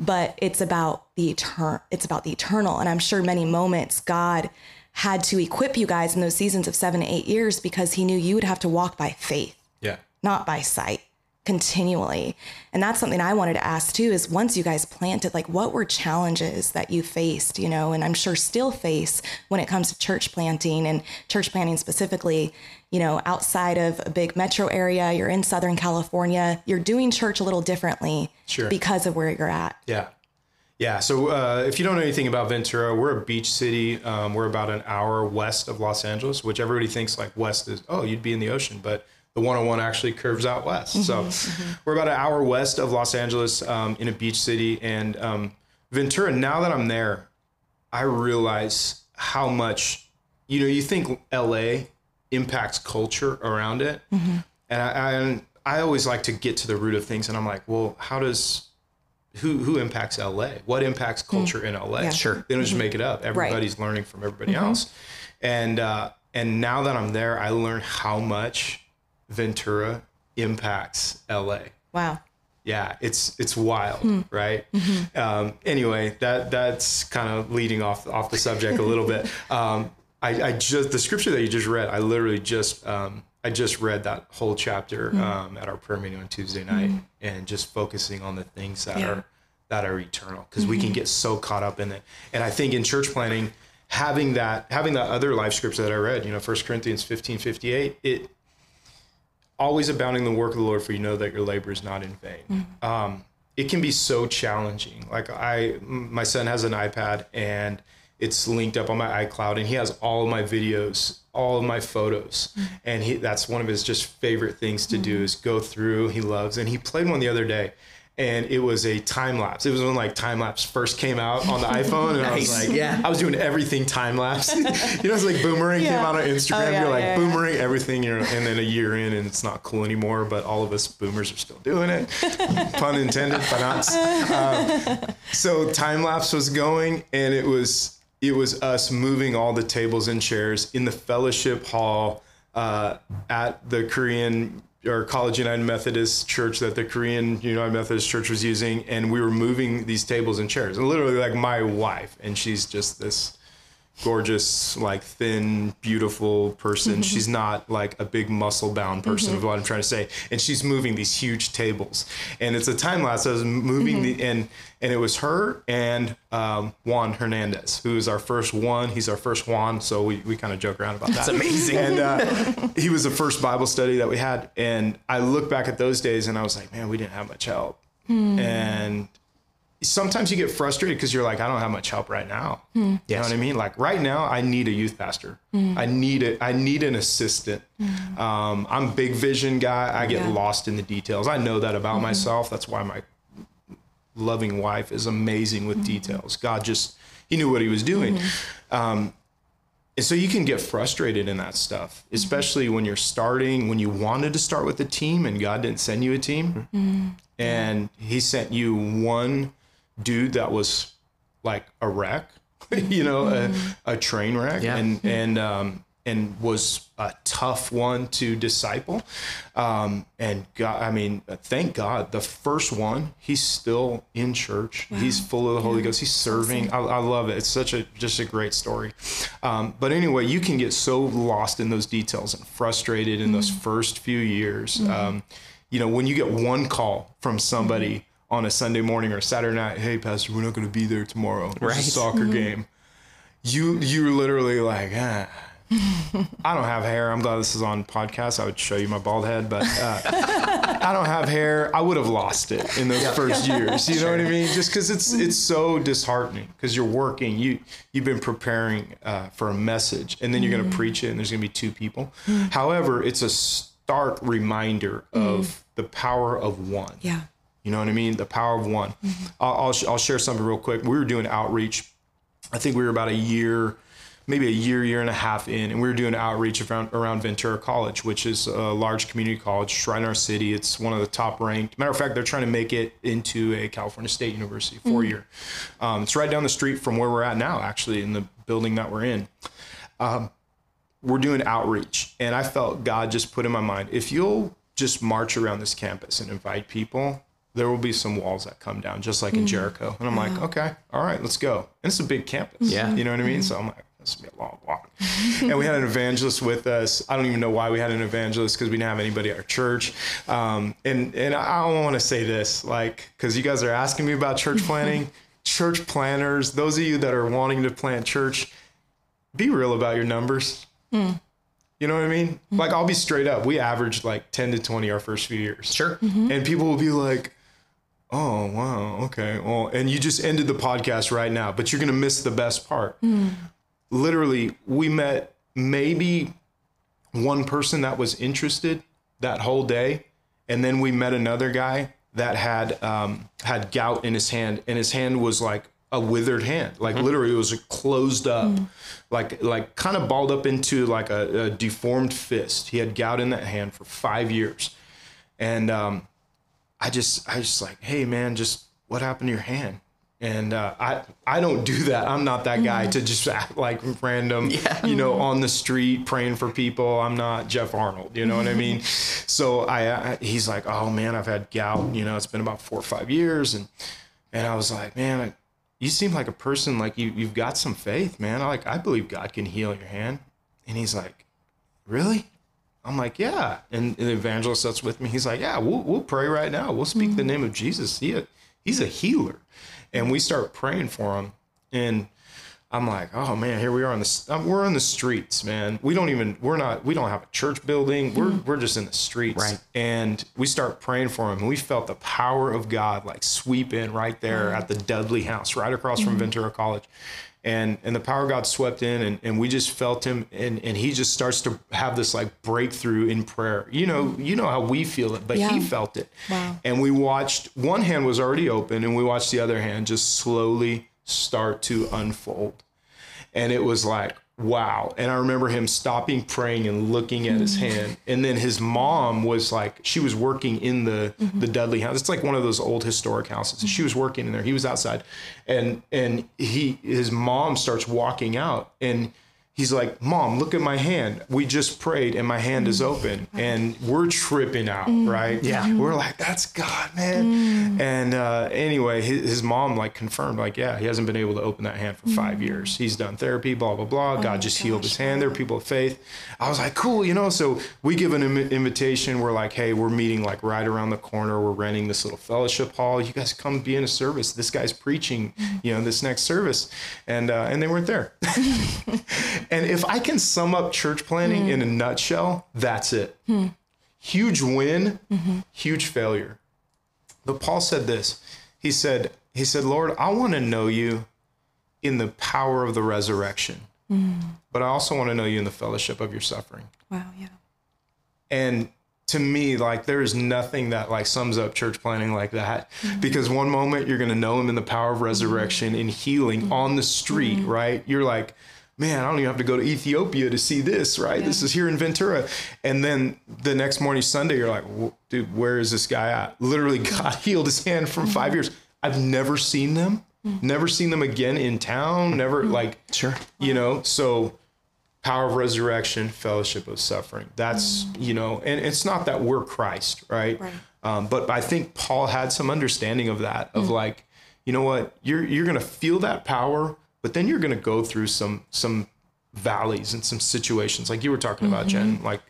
but it's about the eternal. It's about the eternal. And I'm sure many moments God had to equip you guys in those seasons of seven to eight years because he knew you would have to walk by faith, Yeah. not by sight continually. And that's something I wanted to ask too is once you guys planted, like what were challenges that you faced, you know, and I'm sure still face when it comes to church planting and church planting specifically, you know, outside of a big metro area, you're in Southern California, you're doing church a little differently Sure. because of where you're at. Yeah. Yeah. So uh, if you don't know anything about Ventura, we're a beach city. Um, we're about an hour west of Los Angeles, which everybody thinks like west is, oh, you'd be in the ocean. But the 101 actually curves out west. So we're about an hour west of Los Angeles um, in a beach city. And um, Ventura, now that I'm there, I realize how much, you know, you think LA impacts culture around it. And I, I, I always like to get to the root of things. And I'm like, well, how does, who, who impacts LA? What impacts culture in LA? Yeah. Sure. They don't just make it up. Everybody's learning from everybody else. And, uh, and now that I'm there, I learn how much Ventura impacts LA Wow. yeah it's it's wild right? Um, anyway that that's kind of leading off off the subject a little bit. Um, I, I just the scripture that you just read i literally just um, i just read that whole chapter um, at our prayer meeting on tuesday night and just focusing on the things that Yeah. are that are eternal because we can get so caught up in it. And i think in church planting having that having that other life scripture that i read you know First corinthians 15 58 it always abounding the work of the Lord, for you know that your labor is not in vain. Mm-hmm. Um, it can be so challenging. Like I, my son has an iPad and it's linked up on my iCloud, and he has all of my videos, all of my photos, mm-hmm. and he that's one of his just favorite things to do mm-hmm. is go through. He loves, and he played one the other day. And it was a time lapse. It was when like time lapse first came out on the iPhone, and I was like, Yeah. I was doing everything time lapse. you know, it's like boomerang came Yeah. out on Instagram. Oh, yeah, You're like yeah, boomerang everything, you know, and then a year in and it's not cool anymore, but all of us boomers are still doing it. Pun intended, but not. Um, so time lapse was going and it was it was us moving all the tables and chairs in the fellowship hall uh, at the Korean or College United Methodist Church that the Korean United Methodist Church was using, and we were moving these tables and chairs. And literally, like my wife, and she's just this gorgeous, like thin, beautiful person. She's not like a big muscle bound person, is what I'm trying to say. And she's moving these huge tables. And it's a time lapse. I was moving the and and it was her and um, Juan Hernandez, who is our first one. He's our first Juan, so we, we kind of joke around about that. That's amazing. And uh, he was the first Bible study that we had. And I look back at those days and I was like, man, we didn't have much help. And sometimes you get frustrated because you're like, I don't have much help right now. Hmm. You know what I mean? Like right now, I need a youth pastor. Hmm. I need it. I need an assistant. Hmm. Um, I'm big vision guy. I get Yeah. lost in the details. I know that about myself. That's why my loving wife is amazing with details. God just he knew what he was doing. Um, and so you can get frustrated in that stuff, especially when you're starting, when you wanted to start with a team and God didn't send you a team. And he sent you one dude that was like a wreck, you know, a, a train wreck Yeah. and and um and was a tough one to disciple. Um and God, I mean, thank God the first one, he's still in church. He's full of the Holy Ghost. He's serving. I, I love it. It's such a just a great story. Um, but anyway, you can get so lost in those details and frustrated in those first few years. Um, you know, when you get one call from somebody on a Sunday morning or Saturday night, hey, Pastor, we're not going to be there tomorrow. There's a Right. soccer game. You you're literally like, ah. I don't have hair. I'm glad this is on podcast. I would show you my bald head, but uh, I don't have hair. I would have lost it in those first years. You know what I mean? Just because it's it's so disheartening because you're working. You you've been preparing uh, for a message, and then you're going to preach it, and there's going to be two people. However, it's a stark reminder of the power of one. Yeah. You know what I mean? The power of one. Mm-hmm. I'll, I'll, sh- I'll share something real quick. We were doing outreach. I think we were about a year, maybe a year, year and a half in, and we were doing outreach around, around Ventura College, which is a large community college right in our city. It's one of the top ranked. Matter of fact, they're trying to make it into a California State University four mm-hmm. year. Um, it's right down the street from where we're at now, actually, in the building that we're in um, we're doing outreach and i felt god just put in my mind if you'll just march around this campus and invite people there will be some walls that come down just like in jericho and i'm like okay all right let's go and it's a big campus Yeah. you know what i mean so i'm like this will be a long walk and we had an evangelist with us. I don't even know why we had an evangelist because we didn't have anybody at our church. Um, and and I don't want to say this like because you guys are asking me about church planting. church planters, those of you that are wanting to plant church, be real about your numbers. Hmm. You know what I mean? Like I'll be straight up. We averaged like 10 to 20 our first few years. Sure. And people will be like, "Oh, wow. Okay. Well, and you just ended the podcast right now, but you're going to miss the best part." Literally, we met maybe one person that was interested that whole day, and then we met another guy that had um, had gout in his hand, and his hand was like a withered hand, like literally it was closed up, like like kind of balled up into like a, a deformed fist. He had gout in that hand for five years, and um, I just I just like, hey man, just what happened to your hand? And uh, I I don't do that. I'm not that guy to just act like random, yeah. you know, on the street praying for people. I'm not Jeff Arnold. You know what I mean? So I, I he's like, oh man, I've had gout. You know, it's been about four or five years, and and I was like, man, I, you seem like a person like you you've got some faith, man. I like I believe God can heal your hand. And he's like, really? I'm like, yeah. And, and the evangelist that's with me, he's like, yeah, we'll, we'll pray right now. We'll speak the mm-hmm. name of Jesus. He, he's a healer. And we start praying for him. And I'm like, oh man, here we are on the, um, we're on the streets, man. We don't even, we're not, we don't have a church building. We're, mm-hmm. we're just in the streets. Right. And we start praying for him. And we felt the power of God like sweep in right there mm-hmm. at the Dudley house, right across from Ventura College and and the power of God swept in and, and we just felt him and and he just starts to have this like breakthrough in prayer. You know, you know how we feel it, but Yeah. he felt it. Wow. And we watched one hand was already open and we watched the other hand just slowly start to unfold. And it was like, wow. And I remember him stopping praying and looking at his mm. hand. And then his mom was like, she was working in the mm-hmm. the Dudley house. It's like one of those old historic houses. She mm-hmm. was working in there. He was outside. And and he his mom starts walking out and He's like, Mom, look at my hand. We just prayed and my hand is mm. open. And we're tripping out, mm. right? Yeah. Mm-hmm. We're like, that's God, man. Mm. And uh, anyway, his, his mom like confirmed, like, yeah, he hasn't been able to open that hand for five years. He's done therapy, blah, blah, blah. Oh God just healed his hand. They're people of faith. I was like, cool, you know? So we give an Im- invitation. We're like, hey, we're meeting like right around the corner. We're renting this little fellowship hall. You guys come be in a service. This guy's preaching, you know, this next service. And, uh, and they weren't there. And if I can sum up church planting in a nutshell, that's it. Huge win, huge failure. But Paul said this. He said, he said, Lord, I want to know you in the power of the resurrection. But I also want to know you in the fellowship of your suffering. Wow. Yeah. And to me, like there is nothing that like sums up church planting like that. Because one moment you're gonna know him in the power of resurrection and healing on the street, mm-hmm. right? You're like, man, I don't even have to go to Ethiopia to see this, right? This is here in Ventura. And then the next morning, Sunday, you're like, dude, where is this guy at? Literally, God healed his hand from five mm-hmm. years. I've never seen them, mm-hmm. never seen them again in town, mm-hmm. never like, Sure. you know, so power of resurrection, fellowship of suffering. That's, you know, and it's not that we're Christ, right? Right. Um, but I think Paul had some understanding of that, of like, you know what, you're you're gonna feel that power, but then you're gonna go through some some valleys and some situations like you were talking about, Jen, like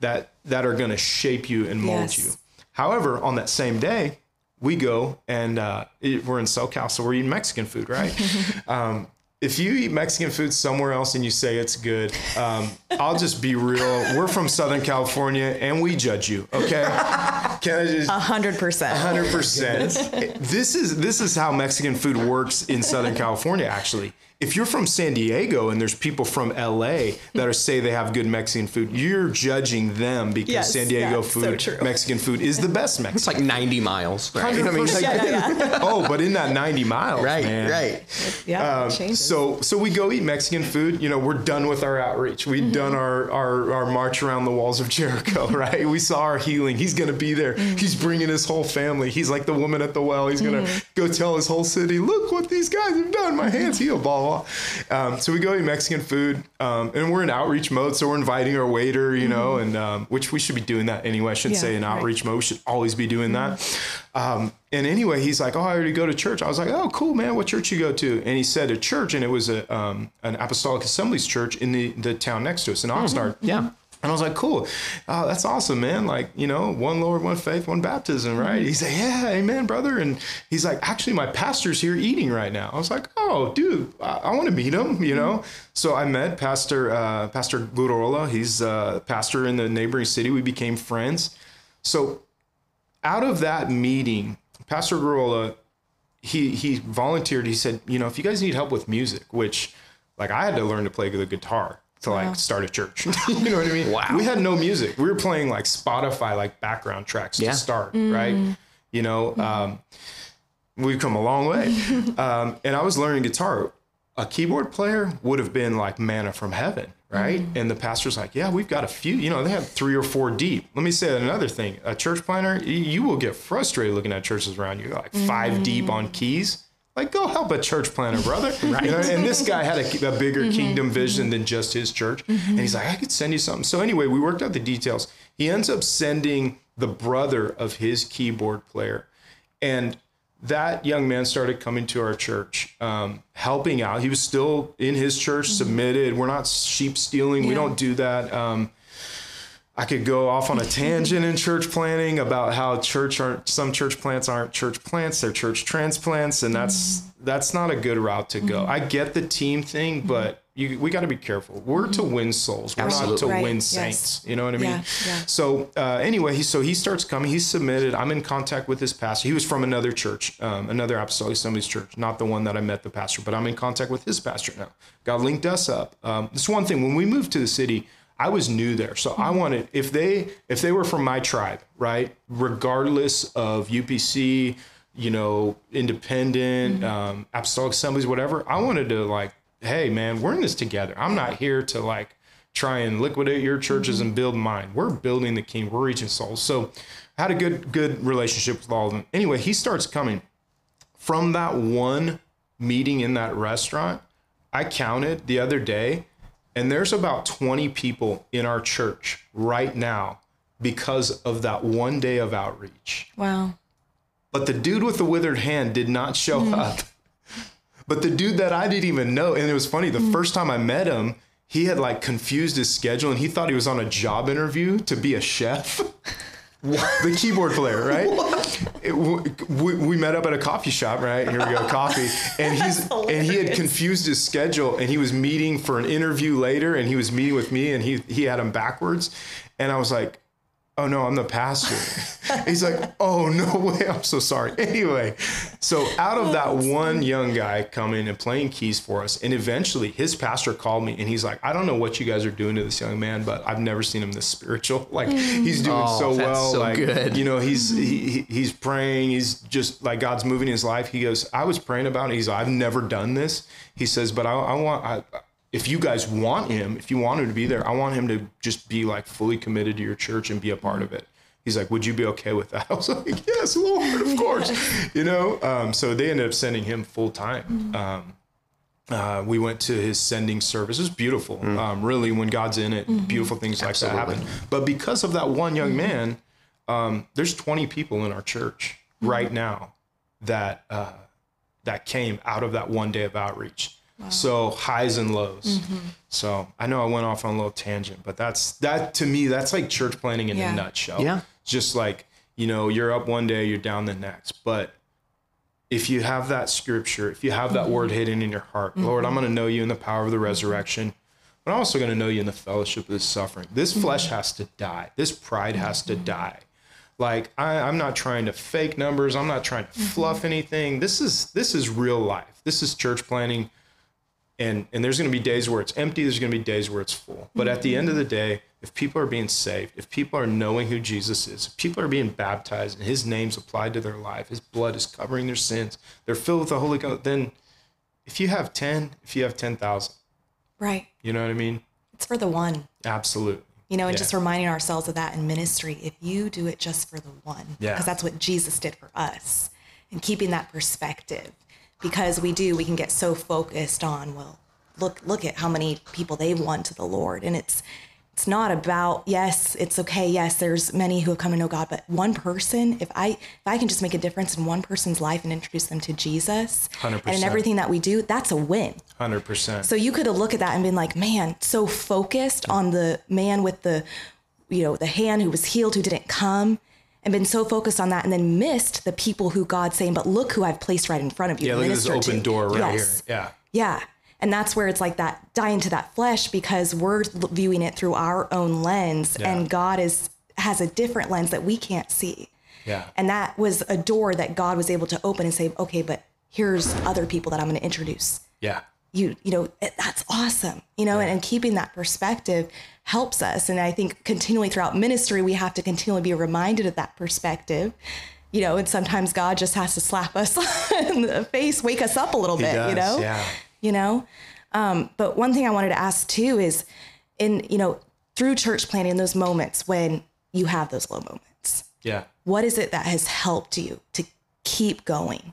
that that are gonna shape you and mold Yes. you. However, on that same day, we go and uh, it- we're in SoCal, so we're eating Mexican food, right? um, if you eat Mexican food somewhere else and you say it's good, um, I'll just be real. We're from Southern California and we judge you. Okay, can I just A hundred percent. hundred percent? This is this is how Mexican food works in Southern California. Actually, if you're from San Diego and there's people from LA that are say they have good Mexican food, you're judging them because Yes, San Diego yeah, food, true. Mexican food is the best Mexican. It's like 90 miles. Right. I mean, like- Yeah, yeah, yeah. oh, but in that 90 miles, right, man. right. Yeah. Um, so so we go eat Mexican food. You know, we're done with our outreach. We've mm-hmm. done our, our our march around the walls of Jericho. Right? We saw our healing. He's gonna be there. Mm-hmm. He's bringing his whole family. He's like the woman at the well. He's gonna mm-hmm. go tell his whole city, look what these guys have done. My hands healed. Blah Um, so we go eat Mexican food, um, and we're in outreach mode. So we're inviting our waiter, you know, and um, which we should be doing that anyway. I should Yeah, say in right. outreach mode, we should always be doing that. Um, and anyway, he's like, "Oh, I already go to church." I was like, "Oh, cool, man. What church you go to?" And he said a church, and it was a um, an Apostolic Assemblies church in the the town next to us in Oxnard. Yeah. And I was like, cool. Uh, that's awesome, man. Like, you know, one Lord, one faith, one baptism, right? He said, yeah, amen, brother. And he's like, actually, my pastor's here eating right now. I was like, oh, dude, I, I want to meet him, you know? So I met Pastor, uh, Pastor Glurola. He's a pastor in the neighboring city. We became friends. So out of that meeting, Pastor Glurola, he, he volunteered. He said, you know, if you guys need help with music, which like I had to learn to play the guitar to like start a church. you know what I mean? Wow. We had no music. We were playing like Spotify, like background tracks Yeah. to start, right? You know, um, we've come a long way. um, and I was learning guitar. A keyboard player would have been like manna from heaven, right? And the pastor's like, yeah, we've got a few, you know, they have three or four deep. Let me say another thing. A church planter, you will get frustrated looking at churches around you, like five deep on keys. Like, go help a church planter, brother. right. and this guy had a, a bigger kingdom vision than just his church. And he's like, I could send you something. So, anyway, we worked out the details. He ends up sending the brother of his keyboard player. And that young man started coming to our church, um, helping out. He was still in his church, submitted. We're not sheep stealing. We don't do that. Um, I could go off on a tangent in church planting about how church aren't some church plants aren't church plants, they're church transplants, and that's that's not a good route to go. I get the team thing, but you, we got to be careful. We're to win souls. We're not to Right, win yes. saints. You know what I mean? Yeah, yeah. So uh, anyway, he so he starts coming. He's submitted. I'm in contact with his pastor. He was from another church, um, another Apostolic Assemblies church, not the one that I met the pastor, but I'm in contact with his pastor now. God linked us up. Um, this one thing when we moved to the city. I was new there, so I mm-hmm. wanted if they if they were from my tribe, right, regardless of UPC, you know, independent, mm-hmm. um, apostolic assemblies, whatever. I wanted to like, hey man, we're in this together. I'm not here to like try and liquidate your churches mm-hmm. and build mine. We're building the king. We're reaching souls. So I had a good good relationship with all of them. Anyway, he starts coming from that one meeting in that restaurant. I counted the other day, and there's about 20 people in our church right now because of that one day of outreach. Wow. But the dude with the withered hand did not show mm. up. But the dude that I didn't even know, and it was funny, the mm. first time I met him, he had like confused his schedule and he thought he was on a job interview to be a chef. the keyboard player, right? It- we, we met up at a coffee shop, right? Here we go, coffee. And he's and he had confused his schedule and he was meeting for an interview later and he was meeting with me and he he had him backwards. And I was like, oh no, I'm the pastor. He's like, oh no way, I'm so sorry. Anyway, so out of that one young guy coming and playing keys for us, and eventually his pastor called me and he's like, I don't know what you guys are doing to this young man, but I've never seen him this spiritual. Like he's doing Oh, so well. so like good. you know, he's he, he- he's praying. He's just like God's moving his life. He goes, I was praying about it. He's, like, I've never done this. He says, but I, I want. I, if you guys want him, if you want him to be there, I want him to just be like fully committed to your church and be a part of it. He's like, would you be okay with that? I was like, yes, Lord, of course. You know, um, so they ended up sending him full time. Um, uh, we went to his sending service. It was beautiful. Um, really, when God's in it, beautiful things like that happen. But because of that one young man, um, there's 20 people in our church right now that uh, that came out of that one day of outreach. So highs and lows. Mm-hmm. So I know I went off on a little tangent, but that's that to me. That's like church planting in Yeah. a nutshell. Yeah. just like you know, you're up one day, you're down the next, but if you have that scripture, if you have that word mm-hmm. hidden in your heart, Lord, I'm mm-hmm. going to know you in the power of the resurrection, but I'm also going to know you in the fellowship of this suffering. This flesh has to die. This pride has to die. Like I, I'm not trying to fake numbers. I'm not trying to fluff anything. This is this is real life. This is church planting, and and there's going to be days where it's empty. There's going to be days where it's full. But at the end of the day, if people are being saved, if people are knowing who Jesus is, if people are being baptized and His name's applied to their life, His blood is covering their sins, they're filled with the Holy Ghost. Then, if you have ten, if you have ten thousand, Right. you know what I mean? It's for the one. Absolutely. You know, and Yeah. just reminding ourselves of that in ministry. If you do it just for the one, Yeah. because that's what Jesus did for us, and keeping that perspective. Because we do we can get so focused on well look look at how many people they've won to the lord and it's it's not about yes it's okay yes there's many who have come to know god but one person if i if i can just make a difference in one person's life and introduce them to jesus 100%. and in everything that we do that's a win 100%. so you could have looked at that and been like man so focused on the man with the you know the hand who was healed who didn't come and been so focused on that and then missed the people who god's saying but look who i've placed right in front of you yeah, look at this open to." door right Yes. here. Yeah. Yeah. And that's where it's like that dying to that flesh because we're viewing it through our own lens Yeah. and God is has a different lens that we can't see. Yeah. And that was a door that God was able to open and say, "Okay, but here's other people that I'm going to introduce." Yeah. You you know, that's awesome. You know, and, and keeping that perspective helps us and I think continually throughout ministry we have to continually be reminded of that perspective. You know, and sometimes God just has to slap us in the face, wake us up a little bit, you know? yeah. you know um, but one thing i wanted to ask too is in you know through church planting those moments when you have those low moments Yeah. what is it that has helped you to keep going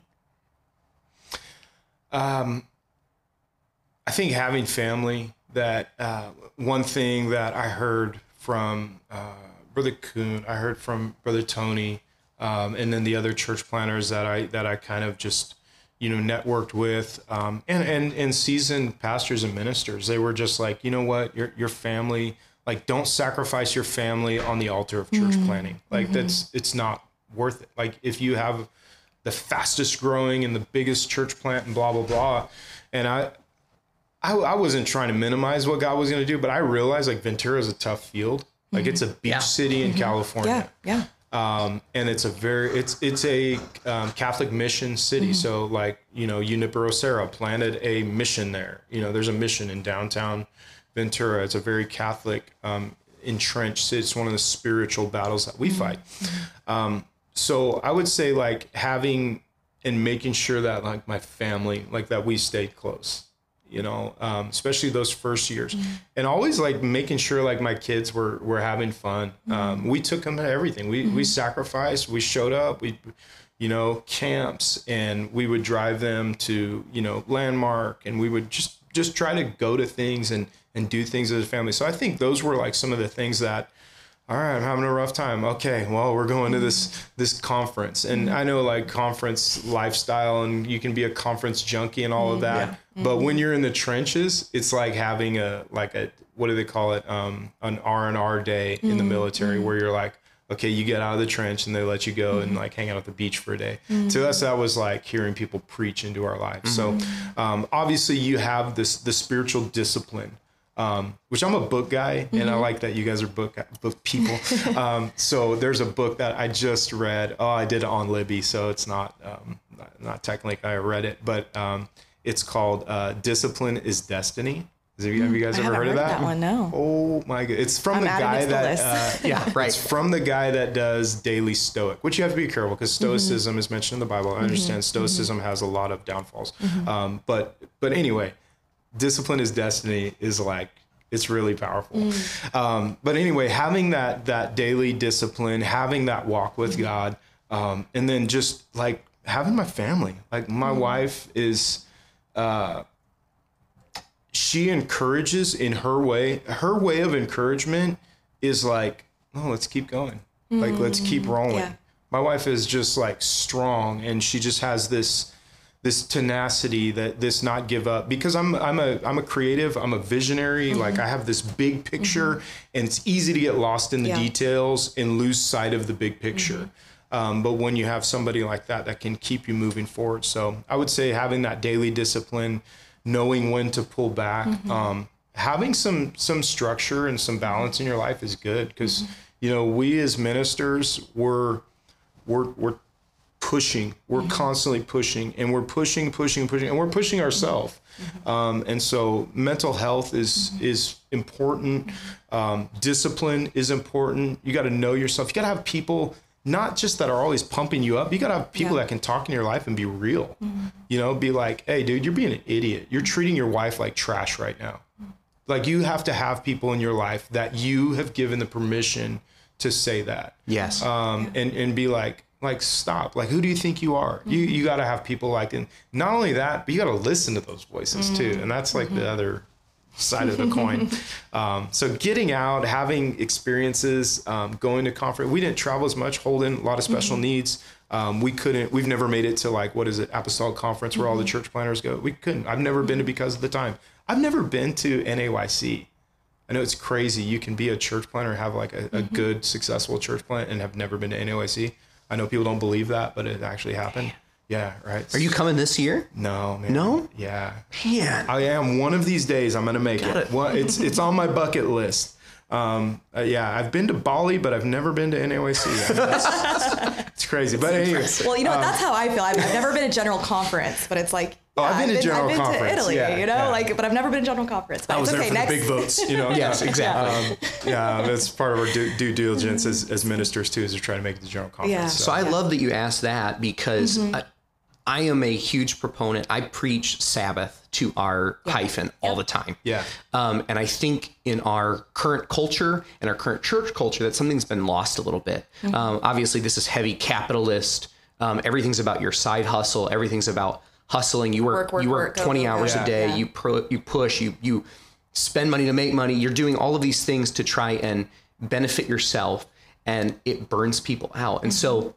I think having family that uh, one thing that I heard from uh, Brother Coon, I heard from Brother Tony, um, and then the other church planters that I that I kind of just you know networked with, um, and and and seasoned pastors and ministers. They were just like, you know what, your your family, like, don't sacrifice your family on the altar of church planting. Like that's it's not worth it. Like if you have the fastest growing and the biggest church plant and blah blah blah, and I I, I wasn't trying to minimize what God was going to do, but I realized like Ventura is a tough field. Like it's a beach Yeah. city in California. yeah yeah Um, and it's a very, it's, it's a um, Catholic mission city. So like, you know, Junipero Serra planted a mission there. You know, there's a mission in downtown Ventura. It's a very Catholic, um, entrenched city. It's one of the spiritual battles that we fight. Um, so I would say like having and making sure that like my family, like that we stayed close you know, um, especially those first years, and always like making sure like my kids were were having fun. Um, we took them to everything. We we sacrificed. We showed up. We, you know, camps, and we would drive them to you know landmark, and we would just just try to go to things and and do things as a family. So I think those were like some of the things that all right, I'm having a rough time. Okay, well, we're going to this this conference, and I know like conference lifestyle, and you can be a conference junkie and all of mm-hmm. that. But when mm-hmm. you're in the trenches, it's like having a like a what do they call it? Um, an R and R day in the mm-hmm. military, where you're like, okay, you get out of the trench, and they let you go and like hang out at the beach for a day. To us, that was like hearing people preach into our lives. So um, obviously, you have this the spiritual discipline um, which I'm a book guy, and I like that you guys are book book people. um, so there's a book that I just read. Oh, I did it on Libby, so it's not um, not, not technically I read it, but um, it's called uh, "Discipline is Destiny." Have you, have you guys I ever heard of that? that one, no. Oh my god, it's from I'm the guy the that. Uh, Yeah, right. it's from the guy that does daily stoic, which you have to be careful because Mm-hmm. stoicism is mentioned in the Bible. I understand stoicism has a lot of downfalls, Mm-hmm. um, but but anyway, discipline is destiny is like it's really powerful. Mm. Um, but anyway, having that that daily discipline, having that walk Mm-hmm. with God, um, and then just like having my family. Like my Mm-hmm. wife is. Uh, she encourages in her way. Her way of encouragement is like, oh, let's keep going. Like, let's keep rolling. Yeah. My wife is just like strong and she just has this this tenacity that this not give up. Because I'm I'm a I'm a creative, I'm a visionary, mm-hmm. like I have this big picture mm-hmm. and it's easy to get lost in the Yeah. details and lose sight of the big picture. Mm-hmm. Um, but when you have somebody like that that can keep you moving forward. So I would say having that daily discipline, knowing when to pull back, um, having some some structure and some balance in your life is good. Because you know we as ministers we're we're we're pushing. We're constantly pushing and we're pushing pushing pushing and we're pushing ourselves. Um, and so mental health is is important. Um, discipline is important. You got to know yourself. You got to have people not just that are always pumping you up. You got to have people Yeah. that can talk in your life and be real. You know be like hey dude you're being an idiot. You're treating your wife like trash right now. Like you have to have people in your life that you have given the permission to say that. Yes. um, and and be like, Like stop. Like who do you think you are? You you got to have people like and not only that, but you got to listen to those voices too. And that's like the other side of the coin. Um, so getting out, having experiences, um, going to conference. We didn't travel as much. Holden, a lot of special needs. Um, we couldn't. We've never made it to like what is it, Apostolic Conference, where all the church planters go. We couldn't. I've never been to because of the time. I've never been to NAYC. I know it's crazy. You can be a church planter, have like a, a good, successful church plant, and have never been to NAYC. I know people don't believe that, but it actually happened. Yeah, right. Are you coming this year? No, man. No? Yeah. Man. I am. One of these days, I'm gonna make it. it. Well, it's it's on my bucket list. Um, uh, yeah, I've been to Bali, but I've never been to NAYC. it's, it's crazy. But anyway, Well, you know what? That's how I feel. I've, I've never been to general conference, but it's like. Oh, I've yeah, been to general I've been conference, to Italy, yeah, you know, yeah. like, but I've never been to general conference. But I was it's there okay. for next, the big votes. You know. Yes, exactly. Um, yeah, that's part of our due, due diligence as, as ministers too, is to try to make it to general conference. Yeah. So I love that you asked that because I, I am a huge proponent. I preach Sabbath to our hyphen all the time. Yeah. Um, and I think in our current culture and our current church culture, that something's been lost a little bit. Um, obviously, this is heavy capitalist. Um, everything's about your side hustle. Everything's about hustling. You work, Work, work, you work work, 20 go, go. hours Yeah. a day. Yeah. You pro, you push. You you spend money to make money. You're doing all of these things to try and benefit yourself, and it burns people out. And so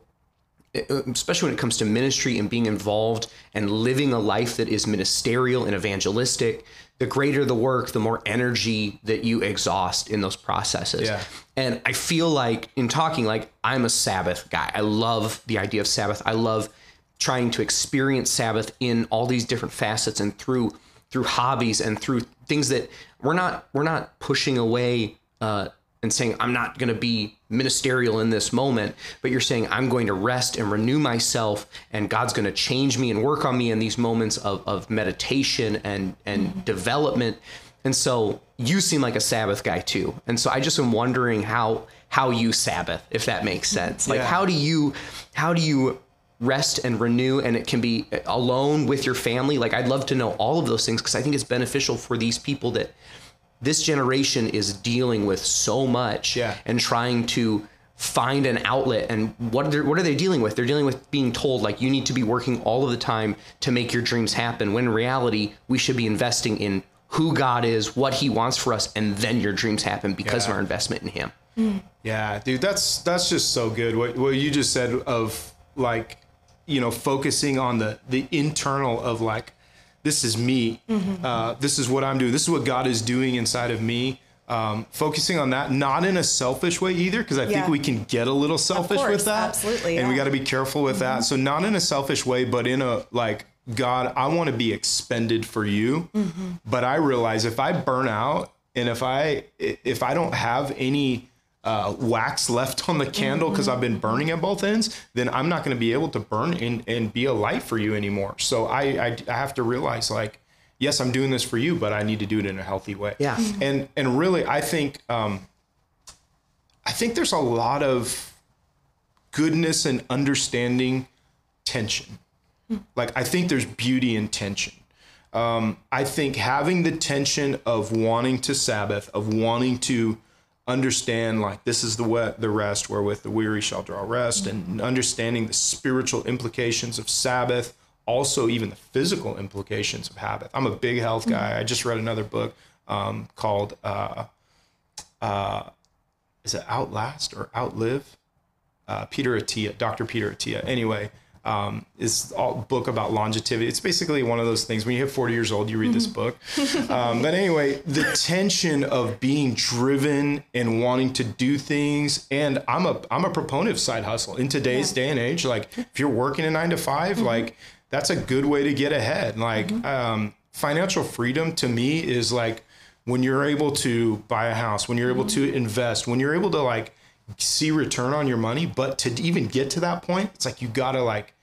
mm-hmm. especially when it comes to ministry and being involved and living a life that is ministerial and evangelistic, the greater the work, the more energy that you exhaust in those processes. Yeah. And I feel like in talking, like I'm a Sabbath guy. I love the idea of Sabbath. I love trying to experience Sabbath in all these different facets and through through hobbies and through things that we're not we're not pushing away uh, and saying I'm not going to be ministerial in this moment, but you're saying I'm going to rest and renew myself, and God's going to change me and work on me in these moments of, of meditation and and development. And so you seem like a Sabbath guy too. And so I just am wondering how how you Sabbath, if that makes sense. Like Yeah. how do you how do you rest and renew and it can be alone with your family. Like i'd love to know all of those things because i think it's beneficial for these people that this generation is dealing with so much Yeah. and trying to find an outlet. And what are they, what are they dealing with? They're dealing with being told like you need to be working all of the time to make your dreams happen when in reality we should be investing in who god is what he wants for us and then your dreams happen because of our investment in him. Yeah, dude, that's that's just so good. What what you just said of like, you know, focusing on the the internal of like, this is me. Uh, this is what I'm doing. This is what God is doing inside of me. Um, focusing on that, not in a selfish way either, because I think we can get a little selfish course, with that. absolutely, and we got to be careful with that. So not in a selfish way, but in a like, God, I want to be expended for you. But I realize if I burn out and if I if I don't have any uh, wax left on the candle because I've been burning at both ends, then I'm not going to be able to burn and, and be a light for you anymore. So I, I I have to realize like, yes, I'm doing this for you, but I need to do it in a healthy way. Yeah. Mhm. And and really, I think um, I think there's a lot of goodness and understanding tension. Like I think there's beauty in tension. Um, I think having the tension of wanting to Sabbath, of wanting to understand like this is the wet the rest wherewith the weary shall draw rest, and understanding the spiritual implications of Sabbath, also even the physical implications of habit. I'm a big health guy. I just read another book um, called uh, uh, is it Outlast or Outlive? uh, Peter Attia, Dr. Peter Attia. Anyway, um, is a book about longevity. It's basically one of those things. When you hit 40 years old, you read this book. Um, but anyway, the tension of being driven and wanting to do things, and I'm a I'm a proponent of side hustle in today's day and age. Like if you're working a nine to 5 like that's a good way to get ahead. Like um, financial freedom to me is like when you're able to buy a house, when you're able to invest, when you're able to like see return on your money, but to even get to that point, it's like you gotta like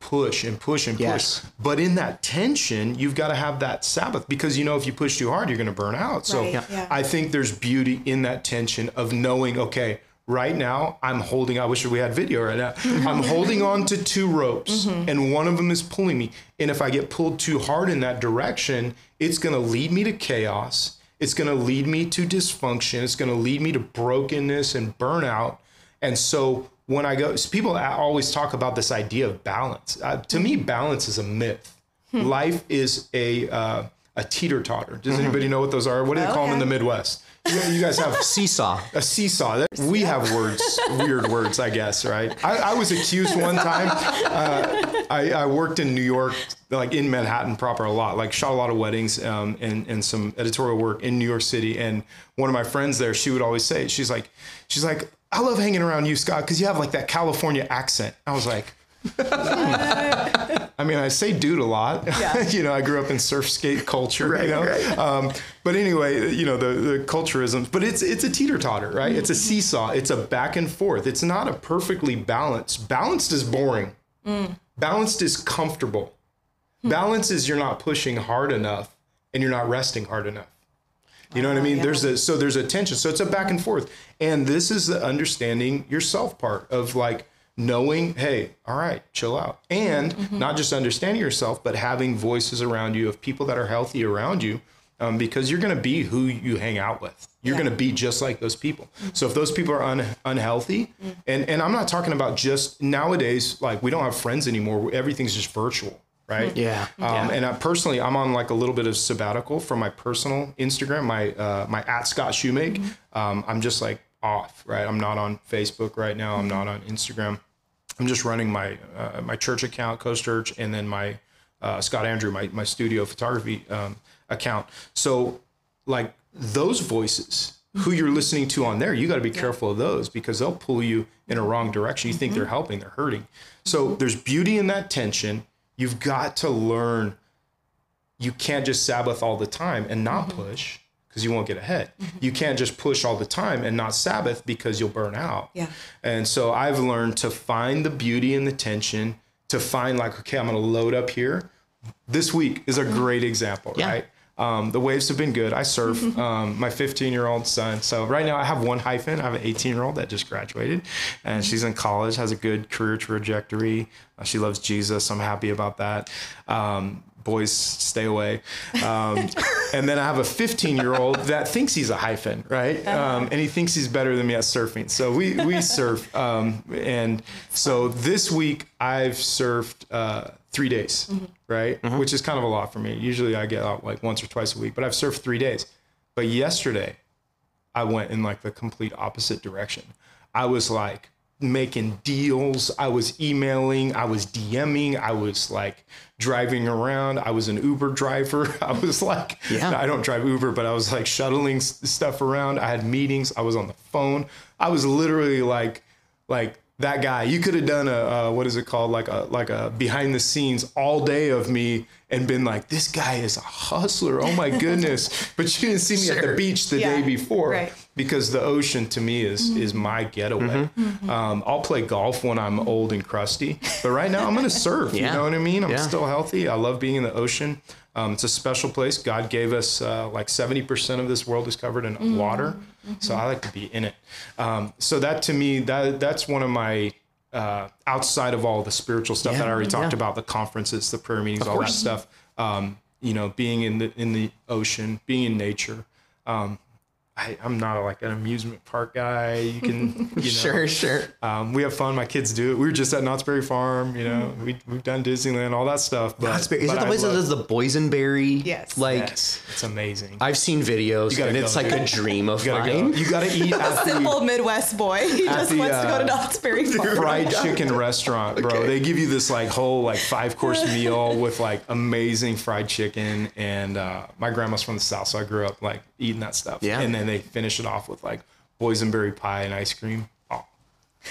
push and push and push. Yes. But in that tension, you've got to have that Sabbath because you know if you push too hard, you're gonna burn out. So Yeah. yeah. I think there's beauty in that tension of knowing, okay, right now I'm holding, I wish we had video right now. I'm holding on to two ropes mm-hmm. and one of them is pulling me. And if I get pulled too hard in that direction, it's going to lead me to chaos. It's going to lead me to dysfunction. It's going to lead me to brokenness and burnout. And so when I go, people always talk about this idea of balance. Uh, to me, balance is a myth. Life is a uh, a teeter totter. Does anybody know what those are? What do they Oh, call them in the Midwest? You, you guys have Seesaw. a seesaw. That- We have words, weird words, I guess, right? I, I was accused one time. Uh, I, I worked in New York, like in Manhattan proper, a lot. Like shot a lot of weddings um, and and some editorial work in New York City. And one of my friends there, she would always say, she's like, she's like, I love hanging around you, Scott, because you have like that California accent. I was like. Hmm. I mean, I say dude a lot. Yeah. you know, I grew up in surf skate culture, you know. Um, but anyway, you know, the, the culturisms, but it's it's a teeter totter, right? It's a mm-hmm. seesaw. It's a back and forth. It's not a perfectly balanced. Balanced is boring. Mm. Balanced is comfortable. Hmm. Balance is you're not pushing hard enough and you're not resting hard enough. You know what I mean? There's a so there's a tension. So it's a back and forth. And this is the understanding yourself part of like knowing, hey, all right, chill out. And not just understanding yourself, but having voices around you of people that are healthy around you. Um, because you're going to be who you hang out with. You're Yeah. going to be just like those people. So if those people are un- unhealthy, and and I'm not talking about just nowadays, like we don't have friends anymore. Everything's just virtual, right? Yeah. Um, And I personally, I'm on like a little bit of sabbatical from my personal Instagram, my uh, my at Scott Shoemake. Um, I'm just like off, right? I'm not on Facebook right now. I'm not on Instagram. I'm just running my uh, my church account, Coast Church, and then my uh, Scott Andrew, my my studio photography um, account. So, like those voices, who you're listening to on there, you got to be careful of those because they'll pull you in a wrong direction. You think they're helping, they're hurting. So there's beauty in that tension. You've got to learn. You can't just Sabbath all the time and not push because you won't get ahead. You can't just push all the time and not Sabbath because you'll burn out. Yeah. And so I've learned to find the beauty in the tension, to find like, okay, I'm going to load up here. This week is a great example, Yeah. right? Um, the waves have been good. I surf. Um, my 15 year old son. So right now I have one hyphen. I have an 18 year old that just graduated, and she's in college, has a good career trajectory. Uh, she loves Jesus. I'm happy about that. Um, boys, stay away. Um, and then I have a 15 year old that thinks he's a hyphen, right? Um, and he thinks he's better than me at surfing. So we we surf, um, and so this week I've surfed uh, three days, right? Which is kind of a lot for me. Usually I get out like once or twice a week, but I've surfed three days. But yesterday I went in like the complete opposite direction. I was like making deals. I was emailing. I was DMing. I was like driving around. I was an Uber driver. I was like, Yeah. I don't drive Uber, but I was like shuttling stuff around. I had meetings. I was on the phone. I was literally like, like that guy. You could have done a uh, what is it called? Like a like a behind the scenes all day of me and been like, this guy is a hustler. Oh my goodness! but you didn't see me at the beach the Yeah, day before right. because the ocean to me is is my getaway. Um, I'll play golf when I'm old and crusty, but right now I'm gonna surf. You know what I mean? I'm Yeah. still healthy. I love being in the ocean. Um, it's a special place. God gave us uh, like 70% of this world is covered in water, so I like to be in it. Um, so that to me, that that's one of my uh, outside of all the spiritual stuff that I already talked yeah. about, the conferences, the prayer meetings, all that stuff. Um, you know, being in the in the ocean, being in nature. Um, I, I'm not like an amusement park guy. You can, you know, Sure, sure. um, we have fun. My kids do it. We were just at Knott's Berry Farm. You know, we, we've done Disneyland, all that stuff. But, That's big. Is but it the I place that does the boysenberry? Yes. Like Yes, it's amazing. I've seen videos gotta and it's go, like dude. a dream of You gotta mine. go. You gotta eat at the Simple Midwest boy. He just the, wants to go to uh, Knott's Berry Farm. fried chicken restaurant, bro. Okay. They give you this like whole like five course meal with like amazing fried chicken. And uh, my grandma's from the south, so I grew up like eating that stuff. Yeah. And then they finish it off with like boysenberry pie and ice cream.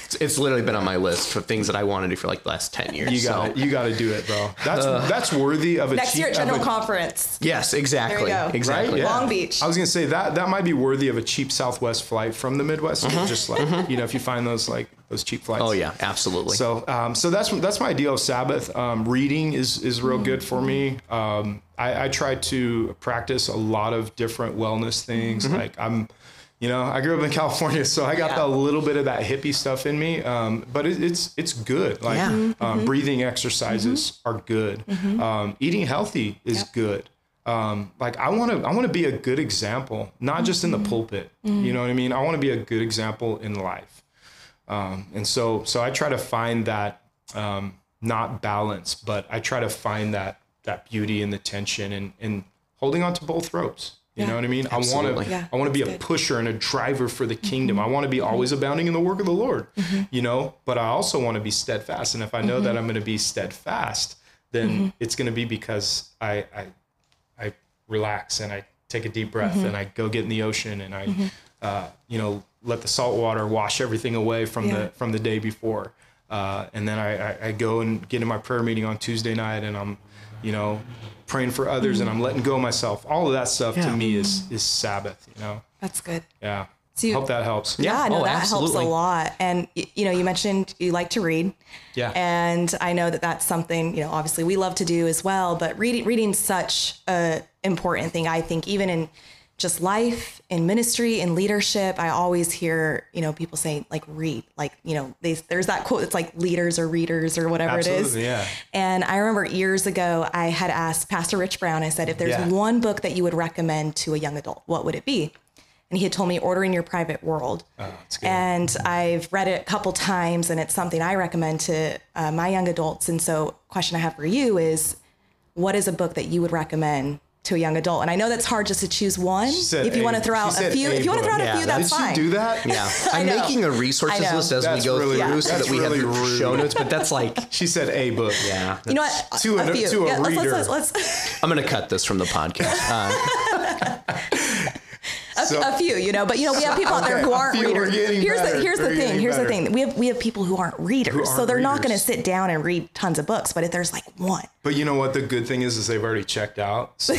It's, it's literally been on my list of things that I want to do for like the last 10 years. you got so. to You got to do it, bro. That's that's worthy of a Next cheap, year at General a- Conference. Yes, exactly. go. Exactly. Right? Yeah. Long Beach. I was gonna say that that might be worthy of a cheap Southwest flight from the Midwest. Just like you know, if you find those like those cheap flights. Oh yeah, absolutely. So um, so that's that's my ideal of Sabbath. Um, reading is is real good for me. Um, I, I try to practice a lot of different wellness things. Like I'm. You know, I grew up in California, so I got Yeah. a little bit of that hippie stuff in me. Um, but it, it's it's good. Like Yeah. um, breathing exercises are good. Um, eating healthy is good. Um, like I want to I want to be a good example, not just in the pulpit. You know what I mean? I want to be a good example in life. Um, and so, so I try to find that, um, not balance, but I try to find that, that beauty in the tension and, and holding on to both ropes. You Yeah. know what I mean? I want Absolutely. to, Yeah, I want to be a good. pusher and a driver for the kingdom. I mm-hmm. want to be mm-hmm. always abounding in the work of the Lord, mm-hmm. you know, but I also want to be steadfast. And if I know that I'm going to be steadfast, then it's going to be because I, I, I relax and I take a deep breath and I go get in the ocean and I, uh, you know, let the salt water wash everything away from Yeah. the, from the day before. Uh, and then I, I, I go and get in my prayer meeting on Tuesday night and I'm, you know, praying for others and I'm letting go of myself. All of that stuff Yeah. to me is, is Sabbath, you know? That's good. Yeah. So you- Hope that helps. Yeah, no, Oh, that absolutely. helps a lot. And you know, you mentioned you like to read. Yeah. And I know that that's something, you know, obviously we love to do as well, but reading reading's such a important thing I think even in just life, in ministry, in leadership, I always hear, you know, people saying like read, like, you know, they, there's that quote it's like leaders or readers or whatever it is. Absolutely, yeah. And I remember years ago I had asked Pastor Rich Brown, I said, if there's Yeah. one book that you would recommend to a young adult, what would it be? And he had told me Ordering Your Private World. Oh. And I've read it a couple times, and it's something I recommend to uh, my young adults. And so, question I have for you is, what is a book that you would recommend to a young adult? And I know that's hard just to choose one. If you a- want to throw out a few, a if you want to throw out book. a few, that- that's Did fine. you do that? Yeah, I I'm making a resources list as That's we go really through rude. so That's that we really have the rude. show notes. But that's like, She said a book. yeah, You know what? To a- few. to a Yeah, let's- reader. Let's, let's, let's, I'm gonna cut this from the podcast. Uh, a, So- a few, you know, but you know, we have people out there who aren't readers. Here's better. the here's We're the thing. Here's the thing. We have we have people who aren't readers, so aren't they're not going to sit down and read tons of books. But if there's like one, But you know what? The good thing is, is they've already checked out. So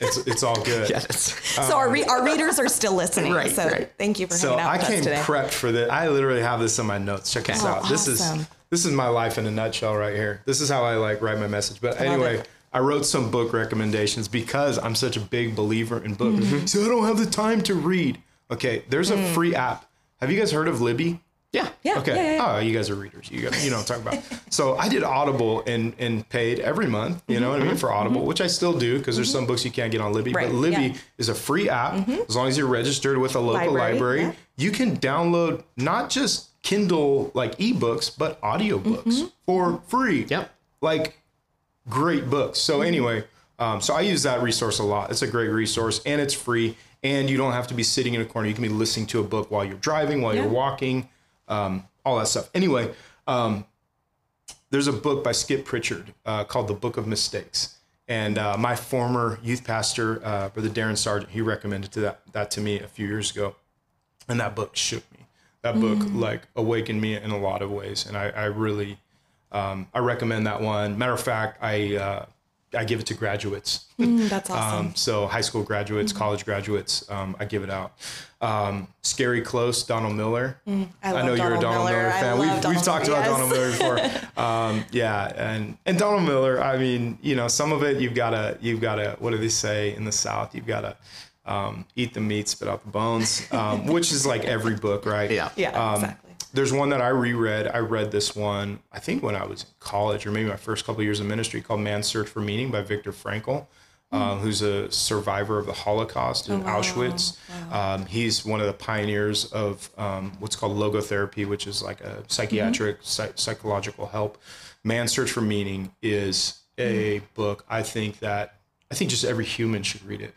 it's, it's all good. yeah, that's, so our um, re- our readers are still listening. Right, so right. thank you for So hanging out I with came us today. prepped for this. I literally have this in my notes. Check this Oh, out. This is this is my life in a nutshell right here. This is how I like write my message. But anyway, it. I wrote some book recommendations because I'm such a big believer in books. Mm-hmm. So I don't have the time to read. Okay, there's a Mm. free app. Have you guys heard of Libby? yeah, yeah. Okay. Yeah, yeah, yeah. Oh, you guys are readers. You guys, you know what I'm talking about. so I did Audible and and paid every month. You know what I mean for Audible, which I still do because there's some books you can't get on Libby. Mm-hmm. Right, But Libby is a free app as long as you're registered with a local Library, library. You can download not just Kindle like ebooks, but audiobooks Mm-hmm. for free. Yep. Like great books. Mm-hmm. So anyway, um, so I use that resource a lot. It's a great resource and it's free. And you don't have to be sitting in a corner. You can be listening to a book while you're driving, while Yeah. you're walking, um, all that stuff. Anyway, um, there's a book by Skip Prichard uh, called The Book of Mistakes. And uh, my former youth pastor, uh, Brother Darren Sargent, he recommended to that, that to me a few years ago. And that book shook me. That book like awakened me in a lot of ways. And I, I really, um, I recommend that one. Matter of fact, I, uh, I give it to graduates. Mm, that's awesome. Um, so high school graduates, college graduates, um, I give it out. Um, Scary Close, Donald Miller. Mm, I, I love know you're a Donald Miller, I fan. love We've, we've talked Miller, about yes. Donald Miller before. um, yeah, and and Donald Miller. I mean, you know, some of it you've got to you've got to what do they say in the South? You've got to um, eat the meat, spit out the bones, um, which is like every book, right? Yeah. yeah, Um, exactly. There's one that I reread. I read this one, I think when I was in college or maybe my first couple of years of ministry called Man's Search for Meaning by Viktor Frankl, uh, who's a survivor of the Holocaust in Auschwitz. Um, he's one of the pioneers of um, what's called logotherapy, which is like a psychiatric, psych- psychological help. Man's Search for Meaning is a book I think that I think just every human should read it.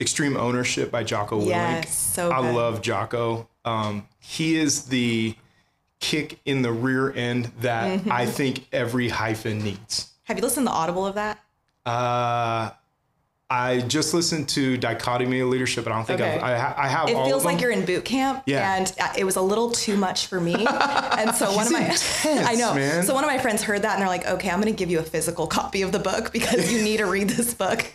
Extreme Ownership by Jocko Willink. Yes, so I love Jocko. Um, he is the kick in the rear end that Mm-hmm. I think every hyphen needs. Have you listened to the Audible of that? Uh, I just listened to Dichotomy of Leadership, and I don't think Okay. I've, I, ha- I have It all feels like you're in boot camp, Yeah. and uh, it was a little too much for me. And so one of my, intense, I know. man. So one of my friends heard that, and they're like, "Okay, I'm going to give you a physical copy of the book because you need to read this book."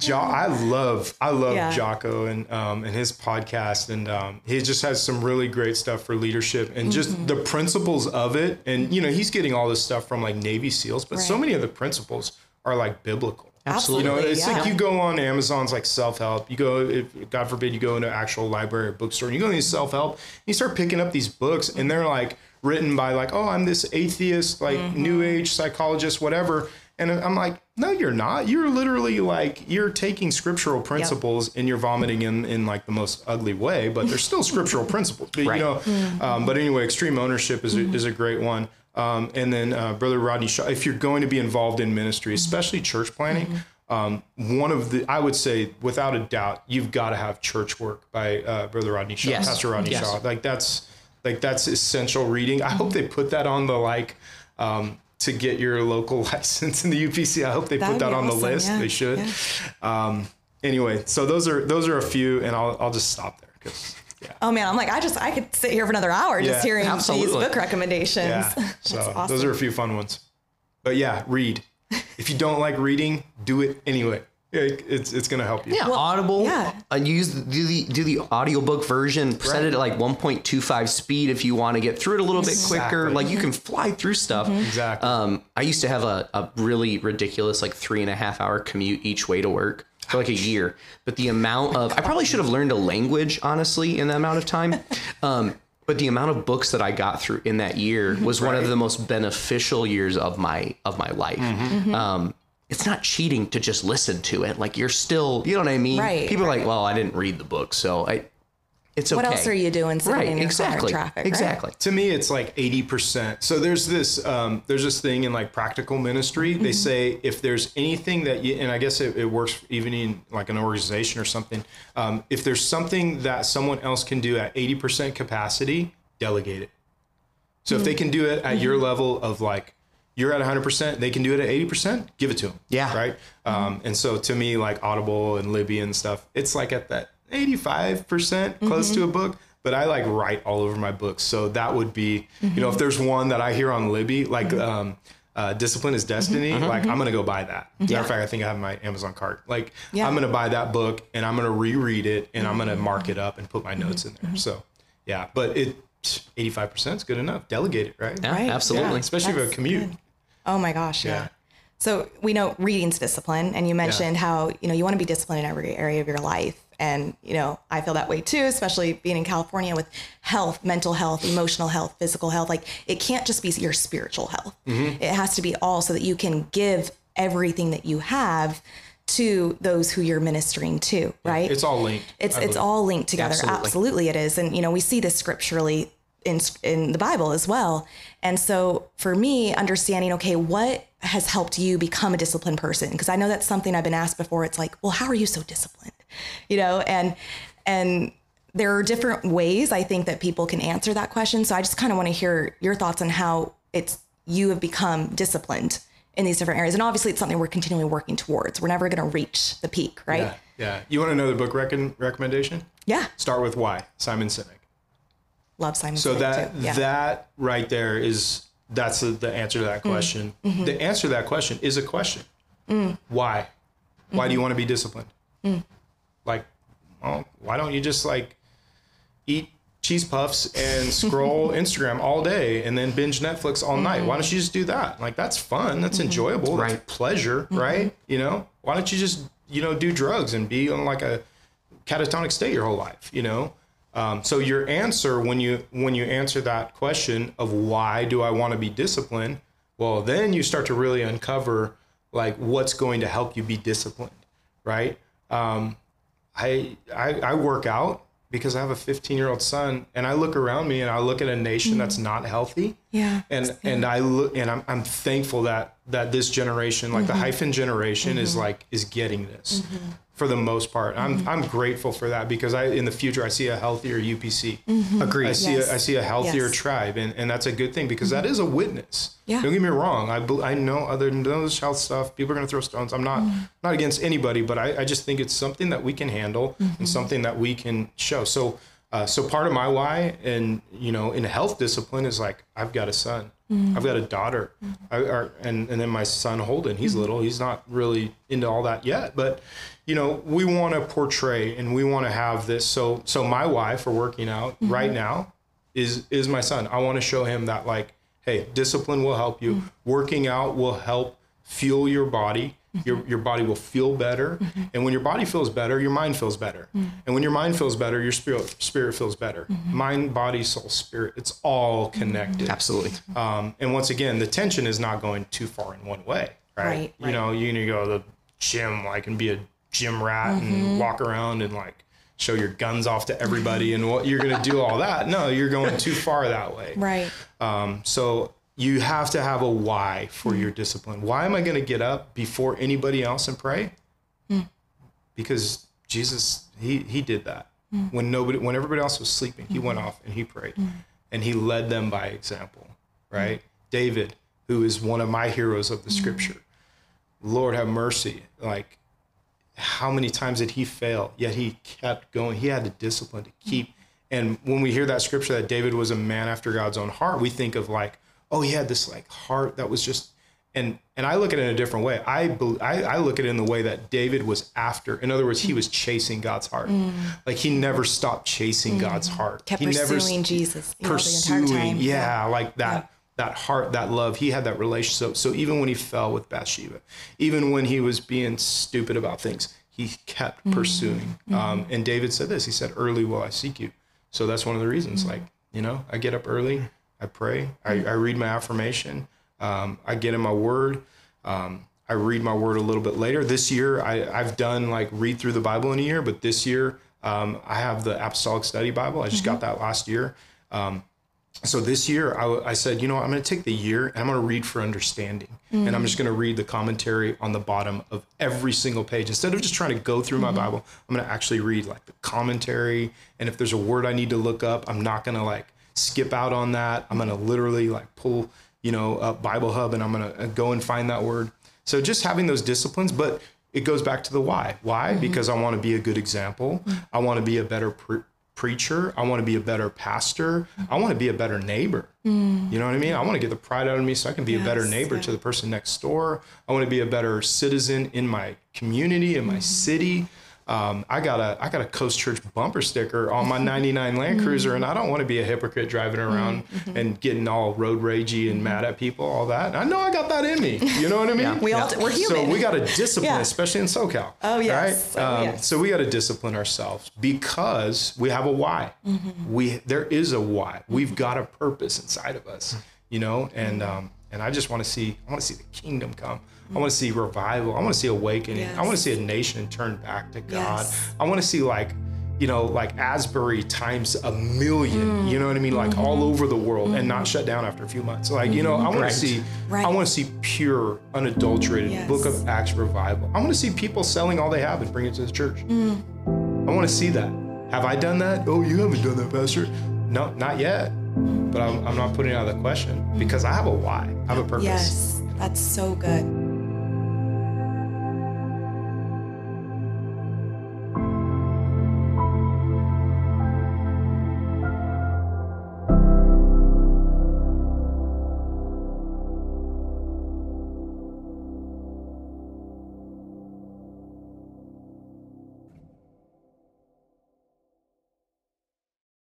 Jo- I love I love Yeah. Jocko and um, and his podcast and um, he just has some really great stuff for leadership and just Mm-hmm. the principles of it and you know he's getting all this stuff from like Navy SEALs but so many of the principles are like biblical. Absolutely. You know, it's yeah. like you go on Amazon's like self help. You go, if God forbid, you go into actual library or bookstore and you go into self help. You start picking up these books and they're like written by like, oh, I'm this atheist, like Mm-hmm. new age psychologist, whatever. And I'm like, no, you're not. You're literally like you're taking scriptural principles and you're vomiting in in like the most ugly way, but they're still scriptural principles. But, Right. You know, um, but anyway, extreme ownership is a, is a great one. Um, and then uh, Brother Rodney Shaw, if you're going to be involved in ministry, especially church planting, um, one of the I would say without a doubt, you've got to have Churchwork by uh, Brother Rodney Shaw, Yes. Pastor Rodney Yes. Shaw. Like that's like that's essential reading. I hope they put that on the like. Um, to get your local license in the UPC, I hope they That'd put that be on the list. yeah, They should. yeah. Um, anyway, so those are those are a few, and I'll I'll just stop there because yeah. Oh man, I'm like, I just I could sit here for another hour just Yeah, hearing these book recommendations. Yeah. That's So awesome. those are a few fun ones. But yeah, read. If you don't like reading, do it anyway. Yeah, It's it's gonna help you. Yeah, Audible. yeah. Uh, use do the do the audiobook version. Set it at like 1.25 speed if you want to get through it a little bit quicker. Like you can fly through stuff. Exactly. Um, I used to have a, a really ridiculous like three and a half hour commute each way to work for like a year. But the amount of I probably should have learned a language honestly in that amount of time. Um, but the amount of books that I got through in that year was one of the most beneficial years of my of my life. Mm-hmm. Um, it's not cheating to just listen to it. Like you're still, you know what I mean? Right, People are like, well, I didn't read the book, so I. It's okay. What else are you doing sitting Right. in your car in exactly. right? Exactly. to me it's like 80% so there's this um, there's this thing in like practical ministry they say if there's anything that you and i guess it, it works even in like an organization or something um, if there's something that someone else can do at 80% capacity delegate it so if they can do it at your level of like you're at 100% they can do it at 80% give it to them Yeah. right? Um, and so to me like audible and libby and stuff it's like at that 85% close to a mm-hmm. book but i like write all over my books. So that would be you know if mm-hmm. there's one that i hear on libby like mm-hmm. um, uh, discipline is destiny like i'm gonna go buy that. Matter of fact i think i have my amazon cart. Like Yeah. i'm gonna buy that book and i'm gonna reread it and i'm gonna mark it up and put my notes in there. So yeah but it 85% is good enough. Delegate it right? Yeah, Right. yeah, absolutely. especially if That's a commute. good. Oh my gosh, yeah. Yeah. So we know reading's discipline, and you mentioned how you know you want to be disciplined in every area of your life, and you know I feel that way too, especially being in California with health, mental health, emotional health, physical health. Like it can't just be your spiritual health; mm-hmm. it has to be all so that you can give everything that you have to those who you're ministering to. Right? it's all linked It's I it's believe. all linked together. Absolutely. Absolutely. it is. And you know, we see this scripturally in in the Bible as well. And so for me, understanding, okay, what has helped you become a disciplined person? Because I know that's something I've been asked before. It's like, well, how are you so disciplined? You know, and and there are different ways I think that people can answer that question. So I just kind of want to hear your thoughts on how it's you have become disciplined in these different areas. And obviously it's something we're continually working towards. We're never going to reach the peak, right? yeah yeah you want another book recon- recommendation Yeah. start with why simon sinek Love Simon So Sinek that too. Yeah. that right there is that's the, the answer to that mm. question. Mm-hmm. The answer to that question is a question. Mm. Why? Why do you mm-hmm. want to be disciplined? Mm. Like, well, why don't you just like eat cheese puffs and scroll Instagram all day and then binge Netflix all night? Mm-hmm. Why don't you just do that? Like that's fun. That's enjoyable. That's Right. pleasure, right? You know, why don't you just you know do drugs and be on like a catatonic state your whole life you know um, so your answer when you when you answer that question of why do i want to be disciplined well then you start to really uncover like what's going to help you be disciplined right? Um, I, I i work out because i have a 15 year old son and i look around me and i look at a nation that's not healthy Yeah. and and I look and I'm I'm thankful that that this generation, like the mm-hmm. hyphen generation, is mm-hmm. like is getting this mm-hmm. for the most part. I'm I'm grateful for that because I in the future I see a healthier UPC. Agreed. I see Yes. a, I see a healthier Yes. tribe, and, and that's a good thing because that is a witness. Yeah. Don't get me wrong. I I know other than those health stuff, people are gonna throw stones. I'm not not against anybody, but I, I just think it's something that we can handle and something that we can show. So uh, so part of my why and you know in health discipline is like I've got a son, mm-hmm. I've got a daughter, mm-hmm. I, or, and and then my son Holden. He's mm-hmm. little. He's not really into all that yet, but you know we want to portray and we want to have this. So so my why for working out right now is is my son. I want to show him that like, hey, discipline will help you. Working out will help fuel your body. Your your body will feel better, and when your body feels better, your mind feels better, and when your mind feels better, your spirit spirit feels better. Mind, body, soul, spirit. It's all connected. Absolutely. Um, and once again, the tension is not going too far in one way, right? Right, You right. know, you need to go to the gym like and be a gym rat Mm-hmm. and walk around and like show your guns off to everybody and what you're gonna do all that. No, you're going too far that way. Right. Um, so you have to have a why for your discipline. Why am I going to get up before anybody else and pray? Hmm. Because Jesus, he he did that hmm. when nobody, when everybody else was sleeping, he hmm. went off and he prayed, and he led them by example. Right, David, who is one of my heroes of the Scripture. Lord have mercy. Like, how many times did he fail? Yet he kept going. He had the discipline to keep. And when we hear that scripture that David was a man after God's own heart, we think of like, oh, he had this like heart that was just. And and I look at it in a different way. I I, I look at it in the way that David was after. In other words, he was chasing God's heart. Like he never stopped chasing God's heart. Mm. Kept he never pursuing s- Jesus you know, the pursuing, time. yeah, like that that heart, that love. He had that relationship. So so even when he fell with Bathsheba, even when he was being stupid about things, he kept Mm-hmm. pursuing. Um, and David said this. He said, "Early will I seek you." So that's one of the reasons. Mm-hmm. Like you know, I get up early, I pray, I, I read my affirmation, um, I get in my word. Um, I read my word a little bit later. This year, I, I've done like read through the Bible in a year, but this year um, I have the Apostolic Study Bible. I just got that last year. Um, so this year I, I said, you know, what, I'm going to take the year and I'm going to read for understanding. And I'm just going to read the commentary on the bottom of every single page. Instead of just trying to go through my Bible, I'm going to actually read like the commentary. And if there's a word I need to look up, I'm not going to like skip out on that. I'm going to literally like pull, you know, up Bible Hub and I'm going to uh, go and find that word. So just having those disciplines, but it goes back to the why. Why? Mm-hmm. Because I want to be a good example. Mm-hmm. I want to be a better pre- preacher. I want to be a better pastor. Mm-hmm. I want to be a better neighbor. Mm. You know what I mean? I want to get the pride out of me so I can be a better neighbor yeah. to the person next door. I want to be a better citizen in my community, in my city. Um, I got a I got a Coast Church bumper sticker on my '99 Land Cruiser, and I don't want to be a hypocrite driving around and getting all road ragey and mad at people, all that. I know I got that in me. You know what I mean? We all do- we're human. So we got to discipline, Yeah. especially in SoCal. Oh, yes. Right? Oh, Um, yes. So we got to discipline ourselves because we have a why. Mm-hmm. We there is a why. We've got a purpose inside of us, you know. Mm-hmm. And um, and I just want to see. I want to see the kingdom come. I want to see revival. I want to see awakening. I want to see a nation turn back to God. Yes. I want to see like. You know, like Asbury times a million. Mm. You know what I mean? Like all over the world, and not shut down after a few months. Like you know, I want Right. to see. Mm-hmm. Right. I want to see pure, unadulterated Yes. Book of Acts revival. I want to see people selling all they have and bring it to the church. Mm. I want to see that. Have I done that? Oh, you haven't done that, Pastor. No, not yet. But I'm, I'm not putting out the question because I have a why. I have a purpose. Yes, that's so good.